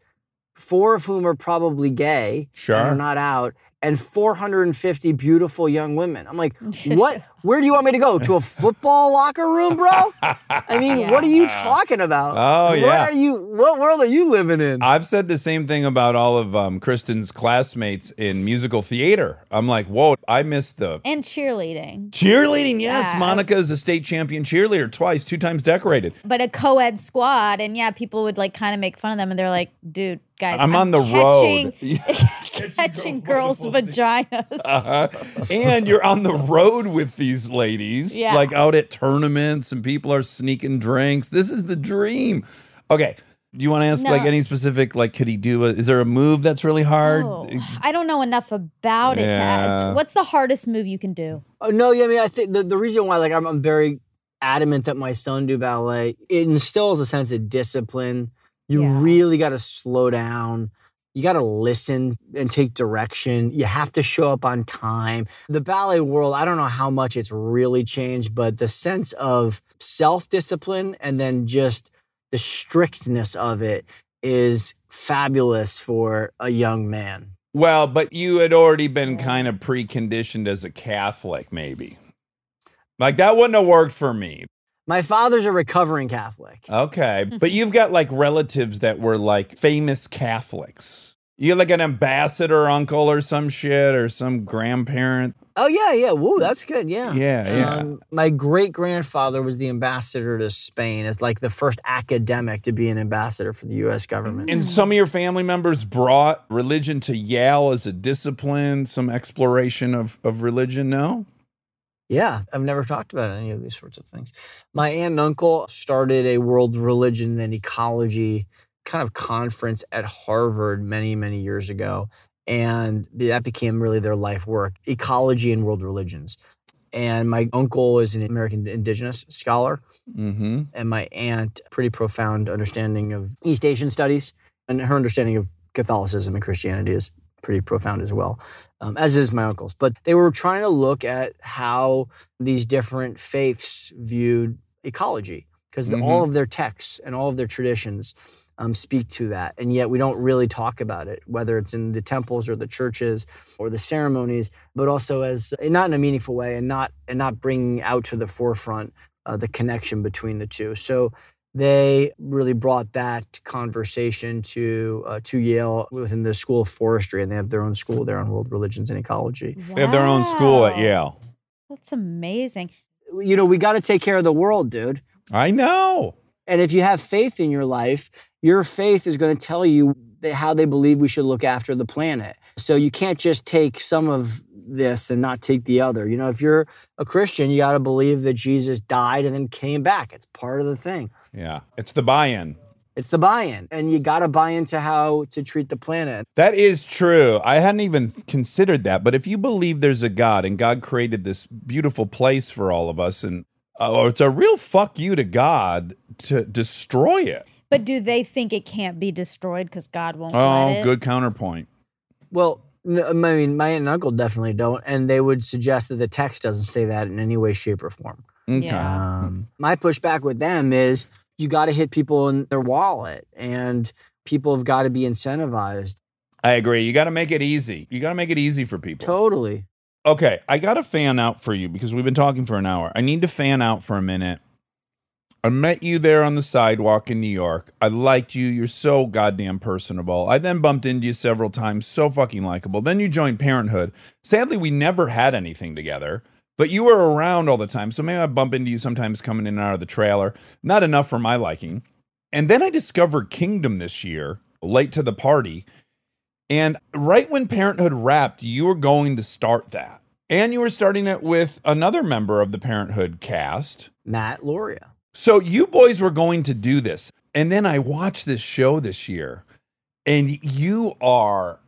four of whom are probably gay Sure. and are not out, and 450 beautiful young women. I'm like, what? Where do you want me to go? To a football locker room, bro? I mean, what are you talking about? Oh, What yeah. are you, what world are you living in? I've said the same thing about all of um, Kristen's classmates in musical theater. I'm like, whoa, I missed the And cheerleading, cheerleading. Yes, Yeah. Monica is a state champion cheerleader twice, two times decorated. but a co-ed squad, and yeah, people would like kind of make fun of them, and they're like, "Dude, guys, I'm on the catching, road. catching girls' vaginas." Uh-huh. and you're on the road with these ladies, Yeah. like out at tournaments, and people are sneaking drinks. This is the dream. Okay. Do you want to ask like any specific? Like, could he do? A, is there a move that's really hard? Oh, I don't know enough about it. To add. What's the hardest move you can do? Oh, no, yeah, I mean, I think the, the reason why, like, I'm, I'm very adamant that my son do ballet, it instills a sense of discipline. You Yeah. really got to slow down. You got to listen and take direction. You have to show up on time. The ballet world, I don't know how much it's really changed, but the sense of self discipline and then just the strictness of it is fabulous for a young man. Well, but you had already been kind of preconditioned as a Catholic, maybe. Like that wouldn't have worked for me. My father's a recovering Catholic. Okay. but you've got like relatives that were like famous Catholics. You're like an ambassador uncle or some shit or some grandparent. Oh yeah, yeah. Woo, that's good. Yeah. Yeah, yeah. Um, my great grandfather was the ambassador to Spain as like the first academic to be an ambassador for the U.S. government. And some of your family members brought religion to Yale as a discipline, some exploration of, of religion, no? Yeah, I've never talked about any of these sorts of things. My aunt and uncle started a world religion and ecology kind of conference at Harvard many, many years ago. And that became really their life work ecology and world religions. And my uncle is an American indigenous scholar, Mm-hmm. and my aunt, pretty profound understanding of East Asian studies. And her understanding of Catholicism and Christianity is pretty profound as well, um, as is my uncle's. But they were trying to look at how these different faiths viewed ecology, because Mhm. all of their texts and all of their traditions um, speak to that. And yet we don't really talk about it, whether it's in the temples or the churches or the ceremonies, but also as not in a meaningful way and not and not bringing out to the forefront uh, the connection between the two. So they really brought that conversation to uh, to Yale within the School of Forestry, and they have their own school there on world religions and ecology. They have their own school at Yale. That's amazing. You know, we got to take care of the world, dude. I know. And if you have faith in your life, your faith is going to tell you how they believe we should look after the planet. So you can't just take some of this and not take the other. You know, if you're a Christian, you got to believe that Jesus died and then came back. It's part of the thing. Yeah. It's the buy-in. It's the buy-in, and you got to buy into how to treat the planet. That is true. I hadn't even considered that. But if you believe there's a God and God created this beautiful place for all of us, and oh, it's a real fuck you to God to destroy it. But do they think it can't be destroyed because God won't Oh, let it? good counterpoint. Well, I mean, my aunt and uncle definitely don't, and they would suggest that the text doesn't say that in any way, shape, or form. Okay. Yeah. Um, my pushback with them is you got to hit people in their wallet, and people have got to be incentivized. I agree. You got to make it easy. You got to make it easy for people. Totally. Okay, I got to fan out for you because we've been talking for an hour. I need to fan out for a minute. I met you there on the sidewalk in New York. I liked you. You're so goddamn personable. I then bumped into you several times. So fucking likable. Then you joined Parenthood. Sadly, we never had anything together, but you were around all the time. So maybe I bump into you sometimes coming in and out of the trailer. Not enough for my liking. And then I discovered Kingdom this year, late to the party. And right when Parenthood wrapped, you were going to start that. And you were starting it with another member of the Parenthood cast. Matt Lauria. So you boys were going to do this. And then I watched this show this year, and you are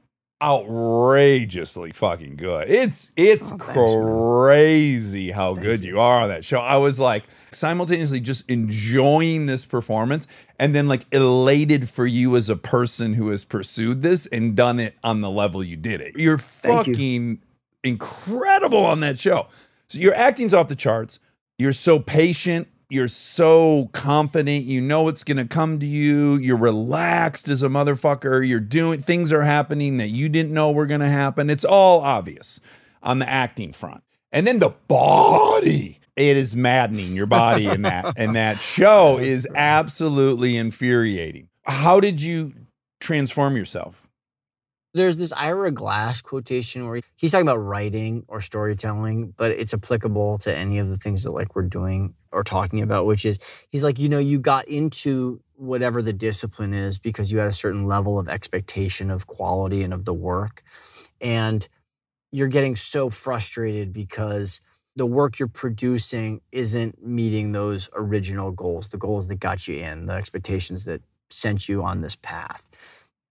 outrageously fucking good. It's it's Oh, thanks, crazy how Thank good you. you are on that show. I was like simultaneously just enjoying this performance and then like elated for you as a person who has pursued this and done it on the level you did it. You're Thank you. fucking incredible on that show. So your acting's off the charts. You're so patient. You're so confident. You know it's going to come to you. You're relaxed as a motherfucker. You're doing things are happening that you didn't know were going to happen. It's all obvious on the acting front. And then the body. It is maddening your body in that and that show is absolutely infuriating. How did you transform yourself? There's this Ira Glass quotation where he's talking about writing or storytelling, but it's applicable to any of the things that like we're doing or talking about, which is he's like, you know, you got into whatever the discipline is because you had a certain level of expectation of quality and of the work. And you're getting so frustrated because the work you're producing isn't meeting those original goals, the goals that got you in, the expectations that sent you on this path.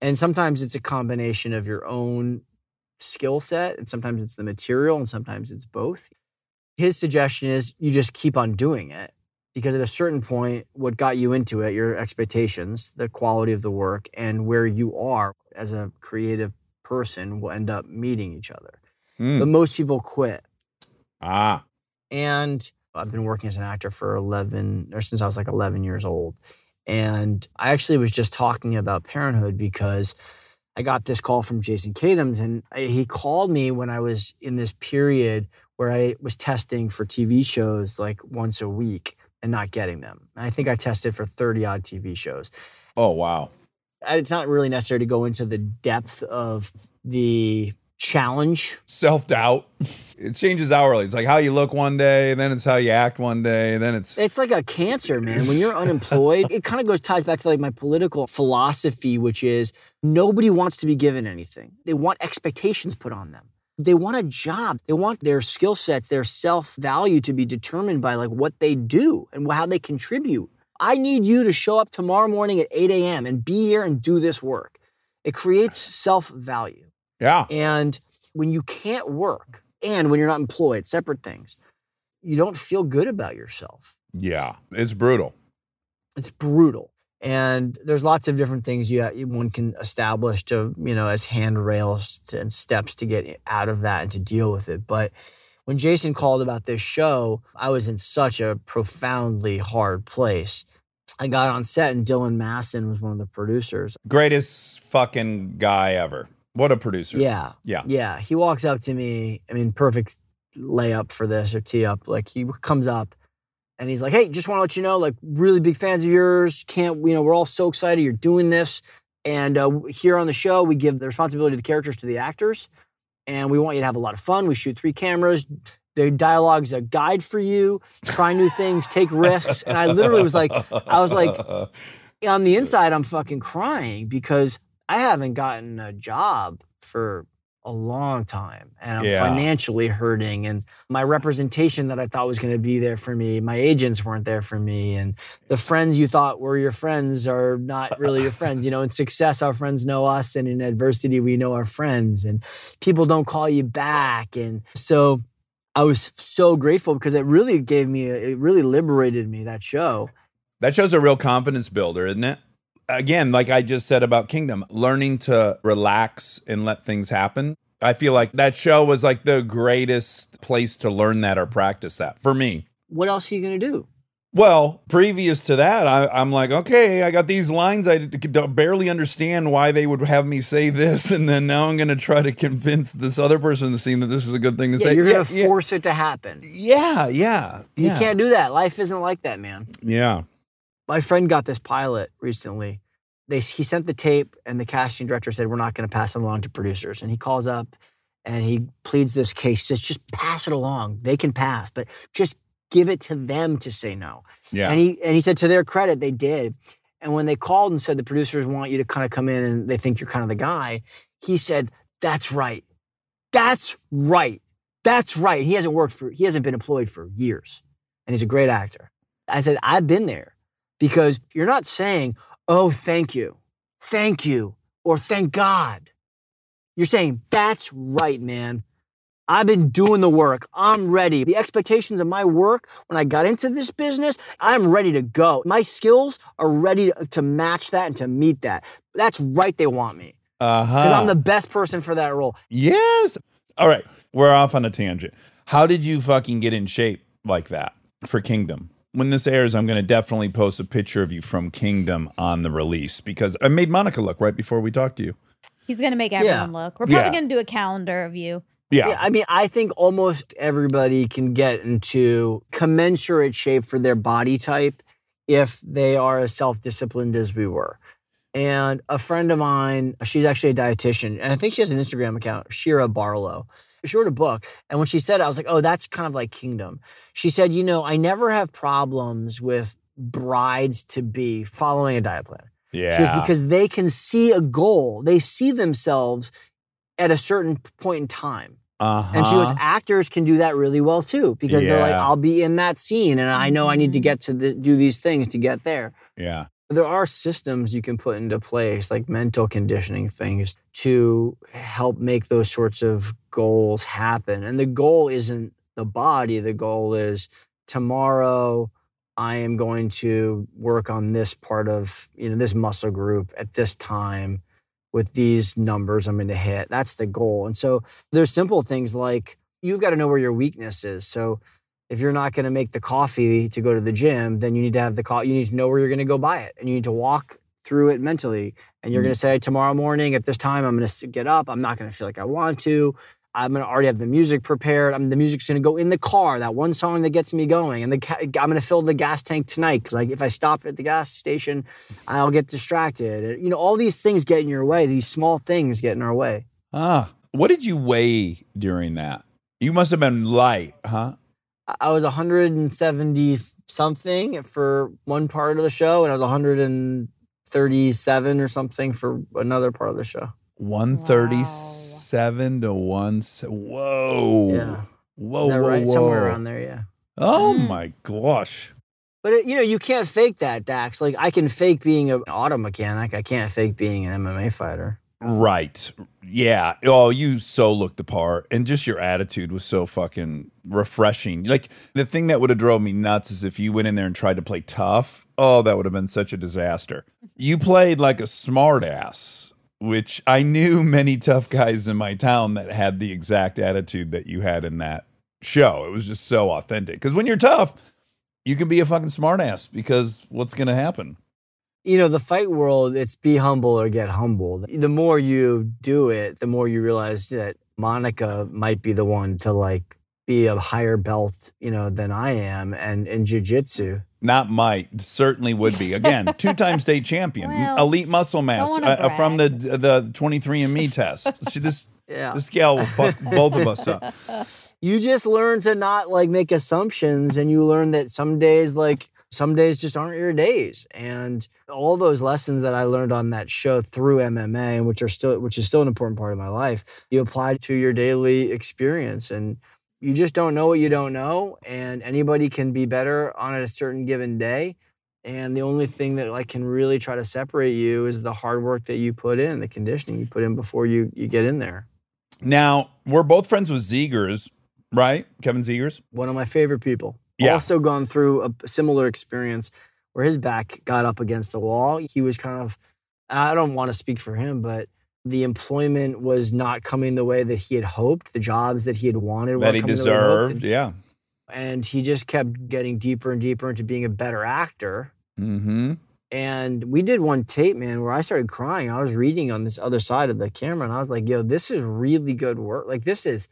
And sometimes it's a combination of your own skill set, and sometimes it's the material, and sometimes it's both. His suggestion is you just keep on doing it because at a certain point, what got you into it, your expectations, the quality of the work, and where you are as a creative person will end up meeting each other. Mm. But most people quit. Ah, And I've been working as an actor for 11 or since I was like 11 years old. And I actually was just talking about parenthood because I got this call from Jason Katims and he called me when I was in this period where I was testing for TV shows like once a week and not getting them. And I think I tested for 30 odd TV shows. oh wow. It's not really necessary to go into the depth of the challenge Self doubt. It changes hourly. It's like how you look one day, then it's how you act one day, then it's It's like a cancer, man. When you're unemployed, it kind of goes ties back to like my political philosophy, which is nobody wants to be given anything. They want expectations put on them. They want a job. They want their skill sets, their self value to be determined by like what they do and how they contribute. I need you to show up tomorrow morning at 8 a.m. and be here and do this work. It creates self value. Yeah. And when you can't work and when you're not employed, separate things, you don't feel good about yourself. Yeah. It's brutal. It's brutal. And there's lots of different things you one can establish to, you know, as handrails to, and steps to get out of that and to deal with it. But when Jason called about this show, I was in such a profoundly hard place. I got on set and Dylan Massin was one of the producers. Greatest fucking guy ever. What a producer. Yeah. Yeah. Yeah. He walks up to me. I mean, perfect layup for this or tee up. Like he comes up and he's like, Hey, just want to let you know, like, really big fans of yours. Can't, you know, we're all so excited you're doing this. And uh, here on the show, we give the responsibility of the characters to the actors. And we want you to have a lot of fun. We shoot three cameras. The dialogue's a guide for you. Try new things, take risks. And I literally was like, I was like, on the inside, I'm fucking crying because I haven't gotten a job for a long time and I'm Yeah. financially hurting. And my representation that I thought was going to be there for me, my agents weren't there for me. And the friends you thought were your friends are not really your friends. You know, in success, our friends know us, and in adversity, we know our friends. And people don't call you back. And so I was so grateful because it really gave me, it really liberated me, that show. That shows a real confidence builder, isn't it? Again, like I just said about Kingdom, learning to relax and let things happen. I feel like that show was like the greatest place to learn that or practice that for me. What else are you going to do? Well, previous to that, I, I'm like, okay, I got these lines. I barely understand why they would have me say this, and then now I'm going to try to convince this other person in the scene that this is a good thing to Yeah, say. you're yeah, going to yeah, force it to happen. yeah, yeah, You can't do that. Life isn't like that, man. Yeah, My friend got this pilot recently. They he sent the tape, and the casting director said, "We're not going to pass it along to producers." And he calls up, and he pleads this case. He says, "Just pass it along. They can pass, but just give it to them to say no." yeah. And he and he said, to their credit, they did. And when they called and said the producers want you to kind of come in and they think you're kind of the guy, he said, "That's right. That's right. That's right." He hasn't worked for he hasn't been employed for years, and he's a great actor. I said, "I've been there," because you're not saying, "Oh, thank you, thank you," or "Thank God." You're saying, "That's right, man." I've been doing the work. I'm ready. The expectations of my work when I got into this business, I'm ready to go. My skills are ready to, to match that and to meet that. That's right, they want me Uh because huh. I'm the best person for that role. Yes. All right. We're off on a tangent. How did you fucking get in shape like that for Kingdom? When this airs, I'm going to definitely post a picture of you from Kingdom on the release because I made Monica look right before we talked to you. He's gonna make everyone look. We're Yeah. probably gonna do a calendar of you. Yeah. Yeah, I mean, I think almost everybody can get into commensurate shape for their body type if they are as self disciplined as we were. And a friend of mine, she's actually a dietitian, and I think she has an Instagram account, Shira Barlow. She wrote a book, and when she said it, I was like, oh, that's kind of like Kingdom. She said, you know, I never have problems with brides to be following a diet plan. She goes, Yeah. because they can see a goal, they see themselves at a certain point in time. Uh-huh. And she goes, actors can do that really well too, because they're like, I'll be in that scene, and I know I need to get to the, do these things to get there. yeah. There are systems you can put into place, like mental conditioning things, to help make those sorts of goals happen. And the goal isn't the body. The goal is tomorrow. I am going to work on this part of you know this muscle group at this time with these numbers I'm going to hit. That's the goal. And so there's simple things like you've got to know where your weakness is. So if you're not going to make the coffee to go to the gym, then you need to have the coffee. You need to know where you're going to go buy it, and you need to walk through it mentally. And you're going to say tomorrow morning at this time, I'm going to get up. I'm not going to feel like I want to. I'm going to already have the music prepared. I'm the music's going to go in the car. That one song that gets me going, and the ca- I'm going to fill the gas tank tonight because like if I stop at the gas station, I'll get distracted. You know, all these things get in your way. These small things get in our way. Ah. What did you weigh during that? You must have been light, huh? I- I was 170 something for one part of the show, and I was 137 or something for another part of the show. 137 to 1. Whoa. Yeah. Whoa, whoa, right? whoa. Somewhere around there, yeah. Oh Mm. my gosh. But it, you know, you can't fake that, Dax. Like I can fake being an auto mechanic. I can't fake being an MMA fighter. Right. Yeah. Oh, you so looked the part. And just your attitude was so fucking refreshing. Like the thing that would have drove me nuts is if you went in there and tried to play tough. Oh, that would have been such a disaster. You played like a smart ass, which I knew many tough guys in my town that had the exact attitude that you had in that show. It was just so authentic. Because when you're tough, you can be a fucking smart ass because what's going to happen? You know, the fight world, it's be humble or get humbled. The more you do it, the more you realize that Monica might be the one to like be a higher belt, you know, than I am and in jujitsu. Not might, certainly would be. Again, two-time state champion, Well, elite muscle mass uh, uh, from the the 23andMe test. See, this Yeah. this gal will fuck both of us up. you just learn to not like make assumptions and you learn that some days like some days just aren't your days and all those lessons that i learned on that show through mma which are still which is still an important part of my life you apply to your daily experience and you just don't know what you don't know and anybody can be better on a certain given day and the only thing that like can really try to separate you is the hard work that you put in the conditioning you put in before you you get in there Now we're both friends with Zegers, right? Kevin Zegers. one of my favorite people. Yeah. Also gone through a similar experience where his back got up against the wall. He was kind of I don't want to speak for him, but the employment was not coming the way that he had hoped. The jobs that he had wanted that he deserved. Yeah. And he just kept getting deeper and deeper into being a better actor. Mm-hmm. And we did one tape, man, where I started crying. I was reading on this other side of the camera and I was like, yo, this is really good work. Like, this is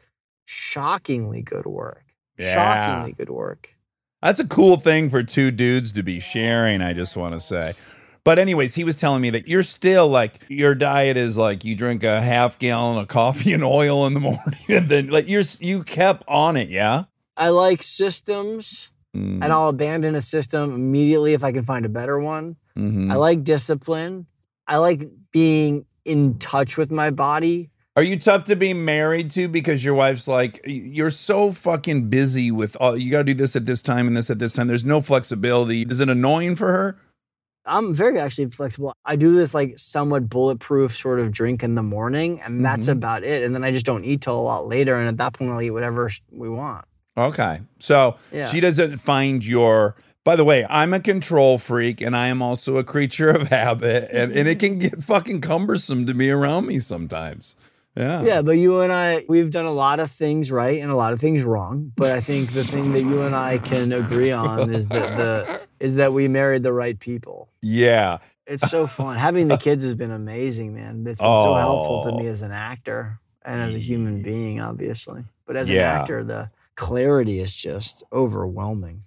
shockingly good work. Yeah. Shockingly good work. That's a cool thing for two dudes to be sharing, I just want to say. But anyways, he was telling me that you're still like your diet is like you drink a half gallon of coffee and oil in the morning and then like you're you kept on it, yeah? I like systems Mm, and I'll abandon a system immediately if I can find a better one. mhm. I like discipline. I like being in touch with my body. Are you tough to be married to because your wife's like you're so fucking busy with all you got to do this at this time and this at this time. There's no flexibility. Is it annoying for her? I'm very actually flexible. I do this like somewhat bulletproof sort of drink in the morning, and that's Mhm. about it. And then I just don't eat till a lot later. And at that point, I'll eat whatever we want. Okay. So Yeah. she doesn't find your. By the way, I'm a control freak and I am also a creature of habit, and, and it can get fucking cumbersome to be around me sometimes. Yeah. Yeah, but you and I, we've done a lot of things right and a lot of things wrong. But I think the thing that you and I can agree on is that the is that we married the right people. Yeah. It's so fun. Having the kids has been amazing, man. It's been so helpful to me Oh. as an actor and as a human being, obviously. But as Yeah. an actor, the clarity is just overwhelming.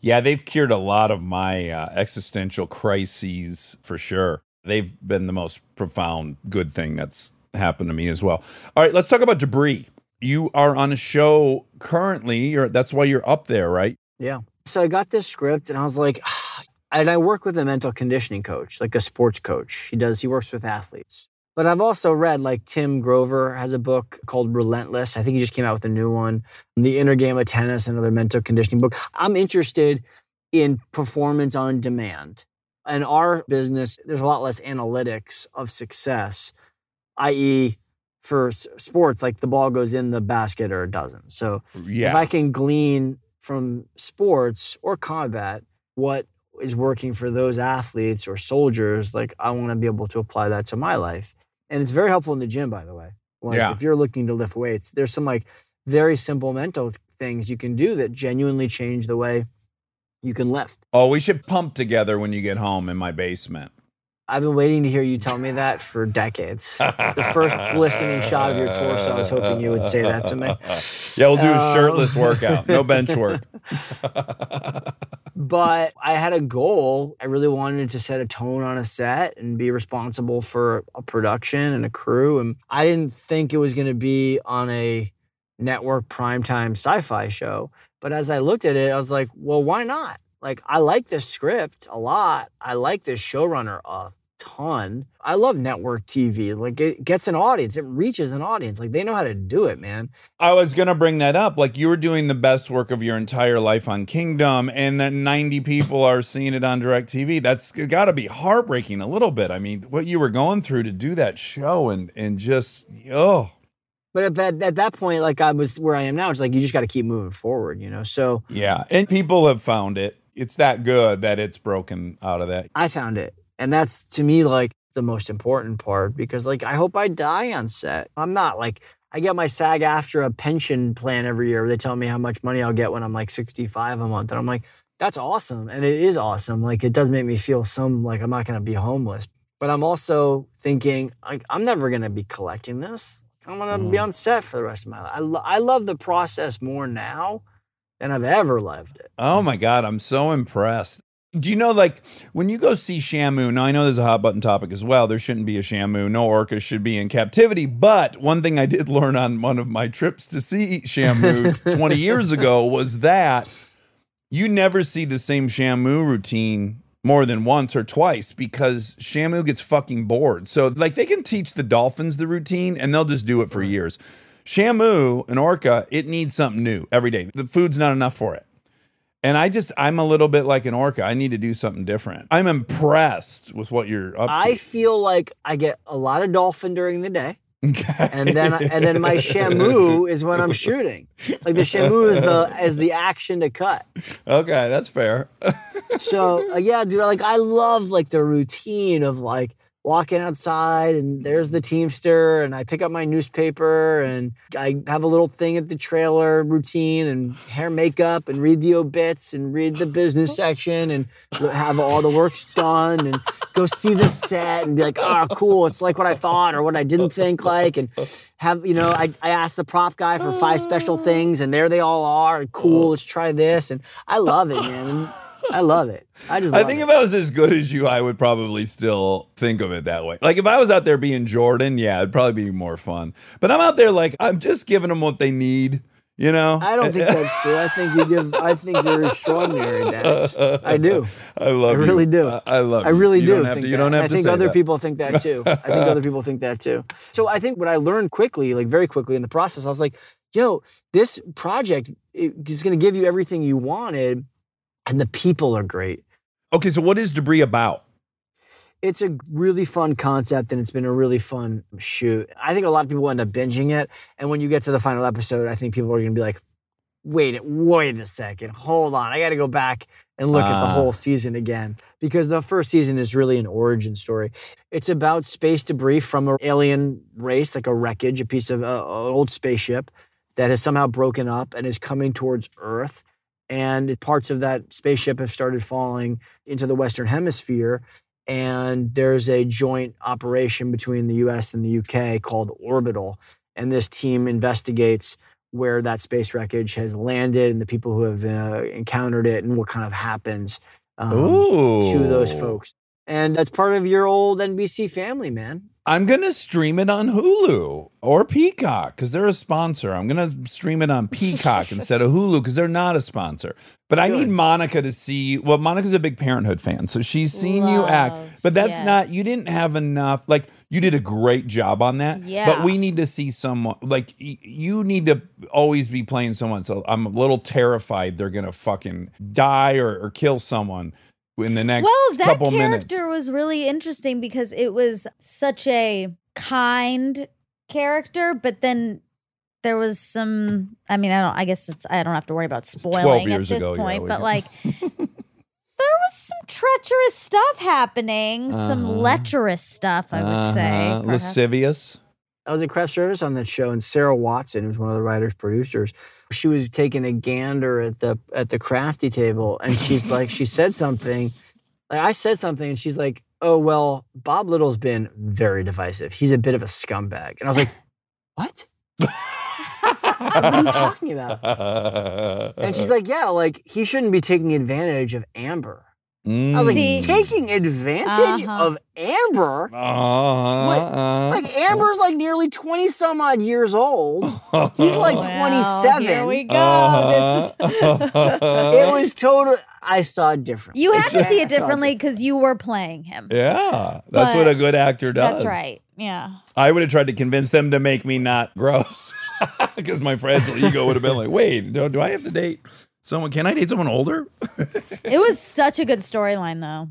Yeah. They've cured a lot of my uh, existential crises for sure. They've been the most profound good thing that's happened to me as well. All right. Let's talk about debris. You are on a show currently. You're, that's why you're up there, right? Yeah. So I got this script and I was like, and I work with a mental conditioning coach, like a sports coach. He does, he works with athletes. But I've also read like Tim Grover has a book called Relentless. I think he just came out with a new one. The Inner Game of Tennis, another mental conditioning book. I'm interested in performance on demand. In our business, there's a lot less analytics of success, i.e., for s- sports, like the ball goes in the basket or it doesn't. So Yeah. if I can glean from sports or combat what is working for those athletes or soldiers, like I want to be able to apply that to my life. And it's very helpful in the gym, by the way. Like Yeah. if you're looking to lift weights, there's some like very simple mental things you can do that genuinely change the way you can lift. oh, we should pump together when you get home in my basement. I've been waiting to hear you tell me that for decades. the first glistening shot of your torso, I was hoping you would say that to me. Yeah, we'll do a Um, shirtless workout, no bench work. but I had a goal. I really wanted to set a tone on a set and be responsible for a production and a crew. And I didn't think it was going to be on a network primetime sci fi show. But as I looked at it, I was like, well, why not? Like, I like this script a lot. I like this showrunner a ton. I love network TV. Like it gets an audience, it reaches an audience. Like they know how to do it, man. I was gonna bring that up. Like you were doing the best work of your entire life on Kingdom, and that 90 people are seeing it on DirecTV. That's got to be heartbreaking a little bit. I mean, what you were going through to do that show, and and just oh But at that, at that point, like I was where I am now, it's like you just got to keep moving forward, you know? So yeah. And people have found it. It's that good that it's broken out of that. I found it. And that's to me like the most important part because like I hope I die on set. I'm not like I get my SAG-AFTRA a pension plan every year. They tell me how much money I'll get when I'm like 65 a month. And I'm like, that's awesome. And it is awesome. Like it does make me feel some like I'm not gonna be homeless. But I'm also thinking like I'm never gonna be collecting this. I'm gonna be mm. on set for the rest of my life. I, lo- I love the process more now than I've ever loved it. Oh my God, I'm so impressed. Do you know, like, when you go see Shamu, now I know there's a hot button topic as well. There shouldn't be a Shamu. No orca should be in captivity. But one thing I did learn on one of my trips to see Shamu 20 years ago was that you never see the same Shamu routine more than once or twice because Shamu gets fucking bored. So, like, they can teach the dolphins the routine and they'll just do it for years. Shamu, an orca, it needs something new every day. The food's not enough for it. And I just, I'm a little bit like an orca. I need to do something different. I'm impressed with what you're up to. I feel like I get a lot of dolphin during the day. and then and then my shamu is when I'm shooting. Like the shamu is the is the action to cut. okay, that's fair. So uh, yeah, dude, like I love like the routine of like walking outside and there's the teamster and I pick up my newspaper and I have a little thing at the trailer routine and hair makeup and read the obits and read the business section and have all the works done and go see the set and be like, oh cool, it's like what I thought or what I didn't think like and have you know, I, I asked the prop guy for five special things and there they all are and cool, oh. let's try this and I love it, man. And I love it. I just I think it. if I was as good as you, I would probably still think of it that way. Like if I was out there being Jordan, yeah, it'd probably be more fun. But I'm out there like I'm just giving them what they need, you know? I don't think that's true. I think you give. I think you're extraordinary, Dennis. I do. I love I you. really do. I, I love I you. really You do don't have to, you don't have I think other that. people think that too. I think other people think that too. So I think what I learned quickly, like very quickly in the process, I was like, "Yo, this project is going to give you everything you wanted, and the people are great." Okay, so what is debris about? It's a really fun concept, and it's been a really fun shoot. I think a lot of people end up binging it, and when you get to the final episode, I think people are going to be like, "Wait, wait a second, hold on, I got to go back." and look at the Ah. whole season again because the first season is really an origin story. It's about space debris from an alien race, like a wreckage, a piece of uh, an old spaceship that has somehow broken up and is coming towards Earth. And parts of that spaceship have started falling into the Western Hemisphere. And there's a joint operation between the US and the UK called Orbital. And this team investigates where that space wreckage has landed and the people who have uh, encountered it and what kind of happens um, to those folks. And that's part of your old NBC family, man. I'm gonna stream it on Hulu or Peacock because they're a sponsor. I'm gonna stream it on Peacock instead of Hulu because they're not a sponsor. But I need Monica to see. Well, Monica's a big Parenthood fan, so she's seen you act. But that's yes. not. You didn't have enough. Like you did a great job on that. Yeah. But we need to see someone. Like you need to always be playing someone. So I'm a little terrified they're gonna fucking die or, or kill someone in the next Well, that couple minutes. character was really interesting because it was such a kind character, but then there was some. I mean, I don't. I guess it's. I don't have to worry about spoiling at this ago, point. we but like, there was some treacherous stuff happening. Some Uh-huh. lecherous stuff, I would say. Uh-huh. perhaps. lascivious. I was at craft service on that show, and Sarah Watson, who's one of the writers producers, she was taking a gander at the at the crafty table, and she's like, she said something. Like I said something, and she's like, "Oh well, Bob Little's been very divisive. He's a bit of a scumbag." And I was like, "What? what are you talking about?" And she's like, "Yeah, like he shouldn't be taking advantage of Amber." I was like, See? taking advantage Uh-huh. of Amber. Uh, Wait, like Amber's like nearly 20 some odd years old. He's like Well, 27. Here we go. Uh-huh. This is It was total. I saw it differently. you had to see it differently because you were playing him. yeah, that's what a good actor does. That's right. Yeah. I would have tried to convince them to make me not gross, because my fragile ego would have been like, "Wait, do, do I have to date someone? Can I date someone older?" It was such a good storyline, though.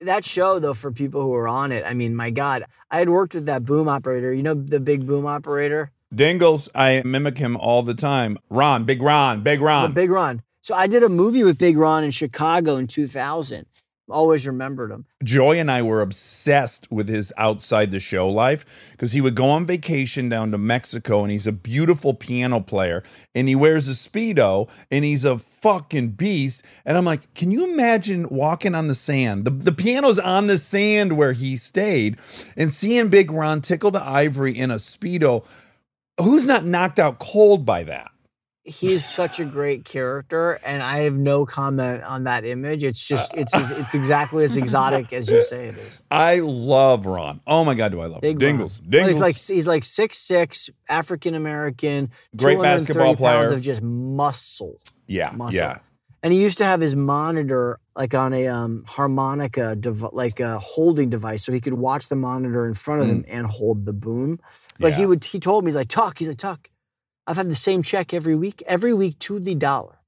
That show, though, for people who were on it, I mean, my God, I had worked with that boom operator. You know, the big boom operator? Dingles, I mimic him all the time. Ron, Big Ron, Big The Ron. Big Ron. So I did a movie with Big Ron in Chicago in 2000. Always remembered him. Joy and I were obsessed with his outside the show life because he would go on vacation down to Mexico and he's a beautiful piano player and he wears a Speedo and he's a fucking beast. And I'm like, can you imagine walking on the sand? The, the piano's on the sand where he stayed and seeing Big Ron tickle the ivory in a Speedo. Who's not knocked out cold by that? He's such a great character, and I have no comment on that image. It's just, it's it's exactly as exotic as you say it is. I love Ron. Oh my God, do I love him. Big Dingles. Ron. Dingles. He's like he's like six six, African American, Great 230 basketball player. of just muscle. yeah, muscle. yeah. And he used to have his monitor like on a um, harmonica, dev- like a holding device, so he could watch the monitor in front of him and hold the boom. But he Mm. Would, he told me, he's like, Tuck, he's like, Tuck, I've had the same check every week, every week to the dollar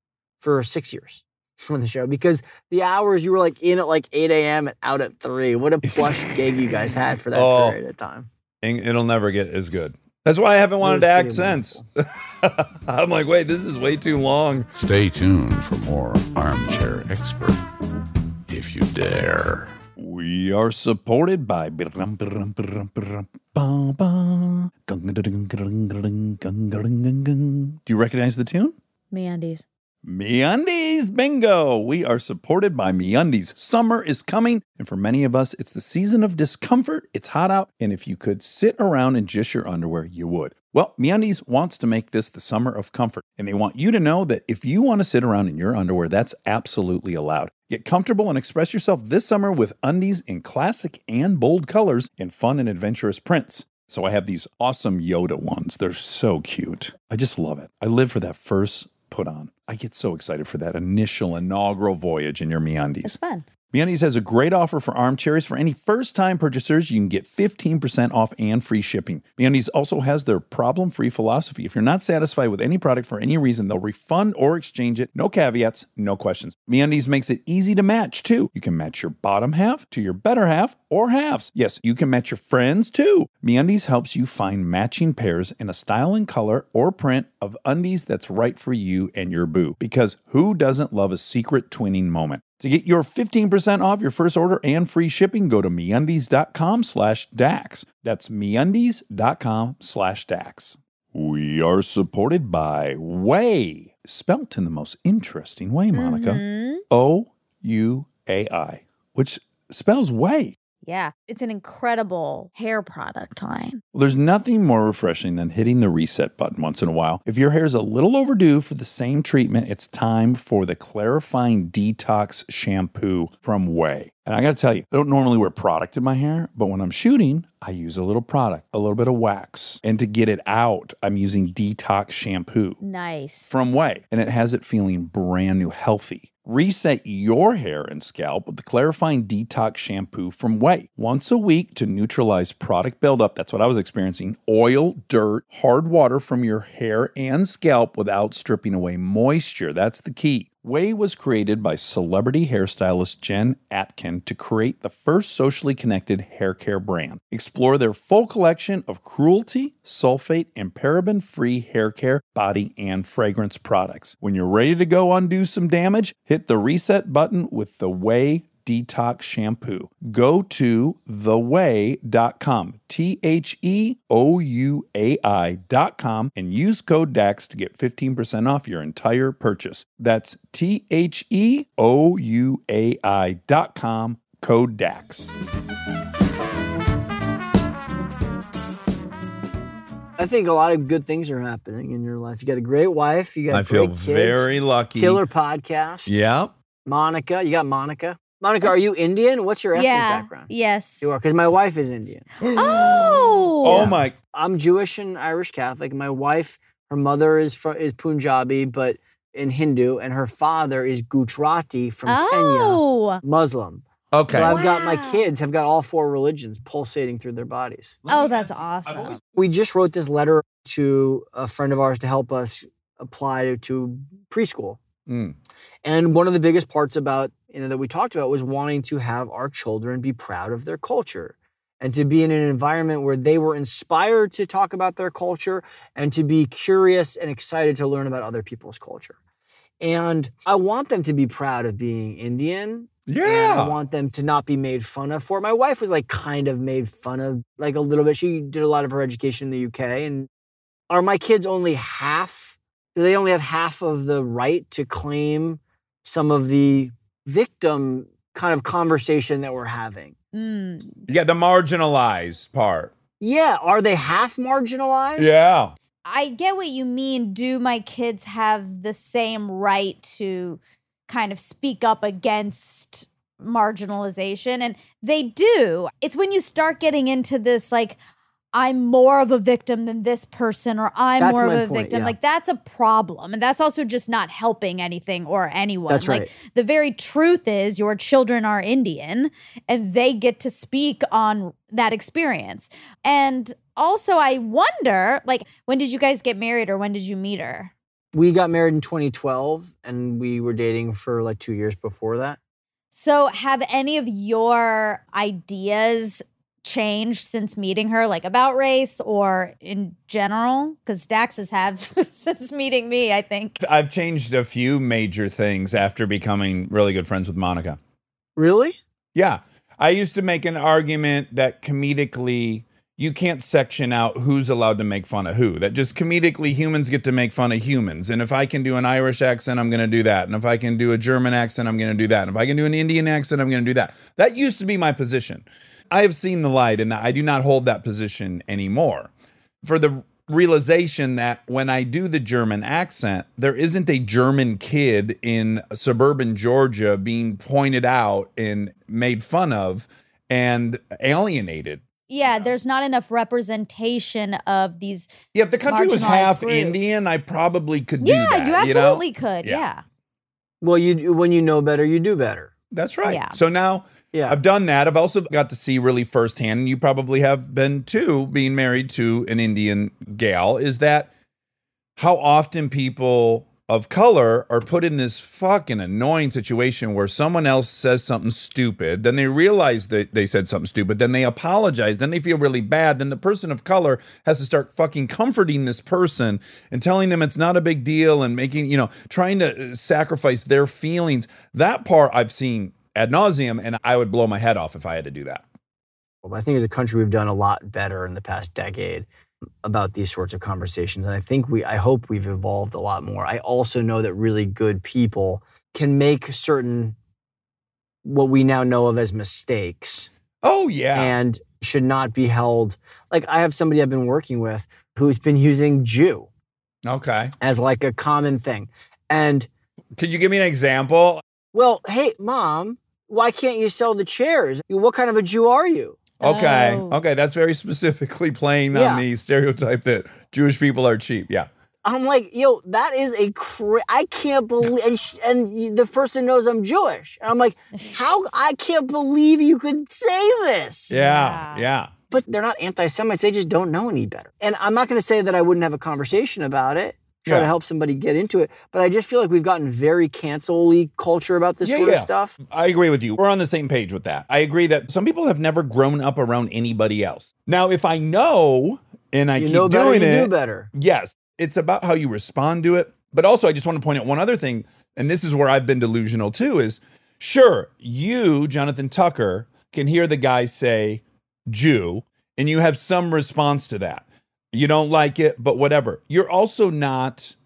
for six years on the show because the hours you were like in at like 8 a.m. and out at 3. What a plush gig you guys had for that Oh. period of time. it'll never get as good. That's why I haven't wanted to act since. I'm like, wait, this is way too long. Stay tuned for more Armchair Expert, if you dare. We are supported by. Do you recognize the tune? Meandies. MeUndies bingo! We are supported by MeUndies. Summer is coming, and for many of us, it's the season of discomfort. It's hot out, and if you could sit around in just your underwear, you would. Well, MeUndies wants to make this the summer of comfort, and they want you to know that if you want to sit around in your underwear, that's absolutely allowed. Get comfortable and express yourself this summer with undies in classic and bold colors in fun and adventurous prints. So I have these awesome Yoda ones. They're so cute. I just love it. I live for that first put on. I get so excited for that initial inaugural voyage in your MeUndies. It's fun. MeUndies has a great offer for armchairs. For any first-time purchasers, you can get 15% off and free shipping. MeUndies also has their problem-free philosophy. If you're not satisfied with any product for any reason, they'll refund or exchange it. No caveats, no questions. MeUndies makes it easy to match, too. You can match your bottom half to your better half or halves. Yes, you can match your friends, too. MeUndies helps you find matching pairs in a style and color or print of undies that's right for you and your boo. Because who doesn't love a secret twinning moment? To get your 15% off your first order and free shipping, go to MeUndies.com slash DAX. That's MeUndies.com slash DAX. We are supported by OUAI, spelt in the most interesting way, Monica. Mhm. O-U-A-I, which spells way. Yeah. It's an incredible hair product line. Well, there's nothing more refreshing than hitting the reset button once in a while. If your hair's a little overdue for the same treatment, it's time for the Clarifying Detox Shampoo from OUAI. And I got to tell you, I don't normally wear product in my hair, but when I'm shooting, I use a little product, a little bit of wax. And to get it out, I'm using Detox Shampoo Nice. from OUAI, and it has it feeling brand new, healthy. Reset your hair and scalp with the clarifying detox shampoo from OUAI. Once a week to neutralize product buildup. That's what I was experiencing. Oil, dirt, hard water from your hair and scalp without stripping away moisture. That's the key. OUAI was created by celebrity hairstylist Jen Atkin to create the first socially connected hair care brand. Explore their full collection of cruelty, sulfate, and paraben free hair care, body, and fragrance products. When you're ready to go undo some damage, hit the reset button with the OUAI Detox Shampoo. Go to theouai.com, T H E O U A I.com, and use code DAX to get 15% off your entire purchase. That's T H E O U A I.com, code DAX. I think a lot of good things are happening in your life. You got a great wife. You got I feel kids, very lucky. killer podcast. Yeah. Monica, you got Monica. Monica, are you Indian? What's your ethnic yeah. background? Yes. You are, because my wife is Indian. Oh. Oh my! I'm Jewish and Irish Catholic. My wife, her mother is fr- is Punjabi, but in Hindu, and her father is Gujarati from Kenya, Oh. Muslim. Okay. So I've got my Wow. kids have got all four religions pulsating through their bodies. Oh, that's awesome. We just wrote this letter to a friend of ours to help us apply to, to preschool. Mm. And one of the biggest parts about you know that we talked about was wanting to have our children be proud of their culture and to be in an environment where they were inspired to talk about their culture and to be curious and excited to learn about other people's culture. And I want them to be proud of being Indian. And I want them to not be made fun of for it. My wife was like kind of made fun of like a little bit. She did a lot of her education in the UK. And are my kids only half? Do they only have half of the right to claim some of the victim kind of conversation that we're having? Mm. Yeah, the marginalized part. Yeah. Are they half marginalized? Yeah. I get what you mean. Do my kids have the same right to kind of speak up against marginalization? And they do. It's when you start getting into this, like, I'm more of a victim than this person, or I'm That's more of a point, victim. yeah. Like, that's a problem. And that's also just not helping anything or anyone. That's like, right. the very truth is your children are Indian and they get to speak on that experience. And also, I wonder, like, when did you guys get married or when did you meet her? We got married in 2012 and we were dating for like two years before that. So, have any of your ideas changed since meeting her, like about race or in general? Because Dax's have since meeting me, I think. I've changed a few major things after becoming really good friends with Monica. Really? Yeah. I used to make an argument that comedically you can't section out who's allowed to make fun of who. That just comedically humans get to make fun of humans. And if I can do an Irish accent, I'm going to do that. And if I can do a German accent, I'm going to do that. And if I can do an Indian accent, I'm going to do that. That used to be my position. I have seen the light and I do not hold that position anymore. For the realization that when I do the German accent, there isn't a German kid in suburban Georgia being pointed out and made fun of and alienated. Yeah, there's not enough representation of these. Yeah, if the country was half groups. Indian, I probably could do Yeah, that. you know? absolutely could. Yeah. Yeah. Well, you when you know better, you do better. That's right. Yeah. So now Yeah. I've done that. I've also got to see really firsthand, and you probably have been too, being married to an Indian gal, is that how often people of color are put in this fucking annoying situation where someone else says something stupid, then they realize that they said something stupid, then they apologize, then they feel really bad, then the person of color has to start fucking comforting this person and telling them it's not a big deal and making, you know, trying to uh, sacrifice their feelings. That part I've seen ad nauseum, and I would blow my head off if I had to do that. Well, I think as a country, we've done a lot better in the past decade about these sorts of conversations. And I think we, I hope we've evolved a lot more. I also know that really good people can make certain, what we now know of as mistakes Oh yeah. and should not be held. Like I have somebody I've been working with who's been using Jew okay. as like a common thing. And can you give me an example? Well, hey, mom, why can't you sell the chairs? What kind of a Jew are you? Okay. Oh. Okay. That's very specifically playing Yeah. on the stereotype that Jewish people are cheap. Yeah. I'm like, yo, that is a cra- I can't believe, and, sh- and the person knows I'm Jewish. And I'm like, how? I can't believe you could say this. Yeah. Yeah. Yeah. But they're not anti Semites. They just don't know any better. And I'm not going to say that I wouldn't have a conversation about it, try Yeah. to help somebody get into it. But I just feel like we've gotten very cancel culture about this Yeah, sort yeah. of stuff. I agree with you. We're on the same page with that. I agree that some people have never grown up around anybody else. Now, if I know and I you keep know better, doing you it, do better. yes, it's about how you respond to it. But also, I just want to point out one other thing, and this is where I've been delusional too. Is sure you, Jonathan Tucker, can hear the guy say Jew, and you have some response to that. You don't like it, but whatever. You're also not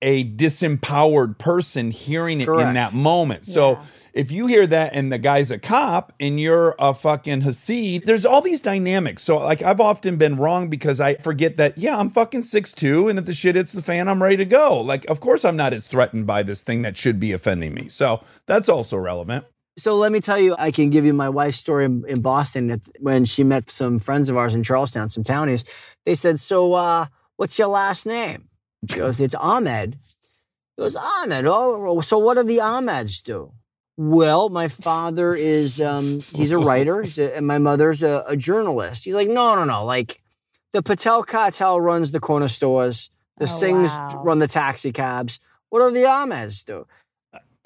a disempowered person hearing it in that moment. So Yeah. if you hear that and the guy's a cop and you're a fucking Hasid, there's all these dynamics. So like I've often been wrong because I forget that, yeah, I'm fucking 6'2 and if the shit hits the fan, I'm ready to go. Like, of course I'm not as threatened by this thing that should be offending me. So that's also relevant. So let me tell you, I can give you my wife's story in, in Boston when she met some friends of ours in Charlestown, some townies. They said, "So, uh, what's your last name?" She goes, "It's Ahmed." He goes, "Ahmed. Oh, so what do the Ahmeds do?" Well, my father is um, he's a writer, he's a, and my mother's a, a journalist. He's like, no, no, no. Like the Patel cartel runs the corner stores. The Oh, Singhs wow. run the taxi cabs. What do the Ahmeds do?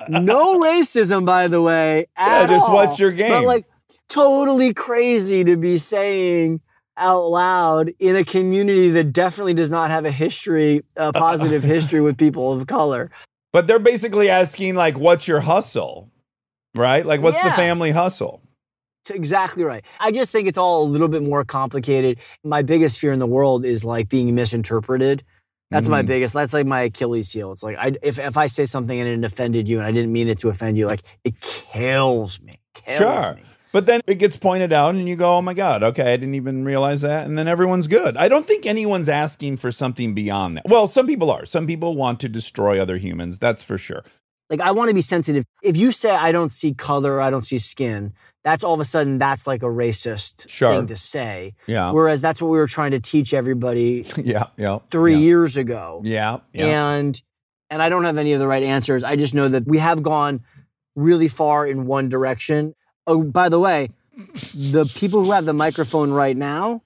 No racism, by the way. Yeah, just all. what's your game? But like totally crazy to be saying out loud in a community that definitely does not have a history, a positive history with people of color. But they're basically asking, like, what's your hustle? Right? Like, what's the family hustle? Exactly right. I just think it's all a little bit more complicated. My biggest fear in the world is like being misinterpreted. That's my Mhm. biggest. That's like my Achilles heel. It's like I, if if I say something and it offended you and I didn't mean it to offend you, like it kills me. Kills Sure. me. But then it gets pointed out, and you go, oh my God, okay, I didn't even realize that. And then everyone's good. I don't think anyone's asking for something beyond that. Well, some people are. Some people want to destroy other humans. That's for sure. Like I want to be sensitive. If you say I don't see color, I don't see skin, that's all of a sudden that's like a racist Sure. thing to say. Yeah. Whereas that's what we were trying to teach everybody yeah. Yeah. three yeah. years ago. Yeah. Yeah. And and I don't have any of the right answers. I just know that we have gone really far in one direction. Oh, by the way, the people who have the microphone right now,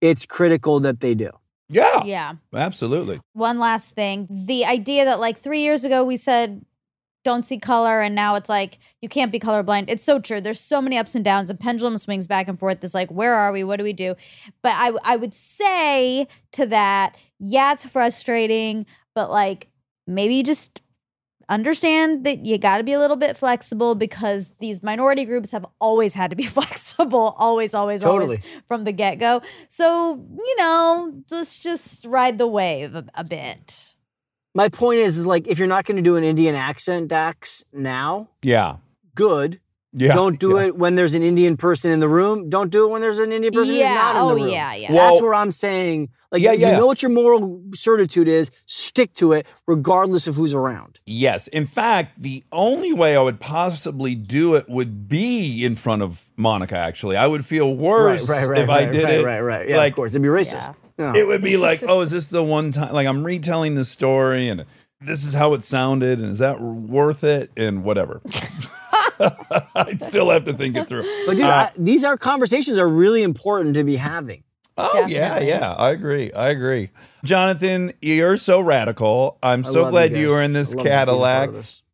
it's critical that they do. yeah. Yeah. Absolutely. One last thing. The idea that like three years ago we said don't see color and now it's like you can't be colorblind. It's so true. There's so many ups and downs and pendulum swings back and forth. It's like, where are we? What do we do? But I I would say to that, yeah, it's frustrating, but like maybe just understand that you got to be a little bit flexible because these minority groups have always had to be flexible always always always from the get-go so you know just just ride the wave a, a bit My point is, is like if you're not going to do an Indian accent, Dax, now, Yeah. good. Yeah. Don't do yeah. it when there's an Indian person in the room. Don't do it when there's an Indian person who's yeah not in oh the room. yeah yeah Well- That's where I'm saying, like, Yeah, if yeah. you know what your moral certitude is, stick to it, regardless of who's around. Yes. In fact, the only way I would possibly do it would be in front of Monica, actually. I would feel worse if I did right, it. Right, right, Yeah, like, of course, it'd be racist. Yeah. Yeah. It would be like, oh, is this the one time? Like, I'm retelling the story and this is how it sounded. And is that worth it? And whatever. I'd still have to think it through. But dude, Uh, I, these are conversations are really important to be having. Oh yeah, Definitely. yeah, I agree. I agree. Jonathan, you're so radical. I'm I so glad you guys. were in this I love being a part Cadillac.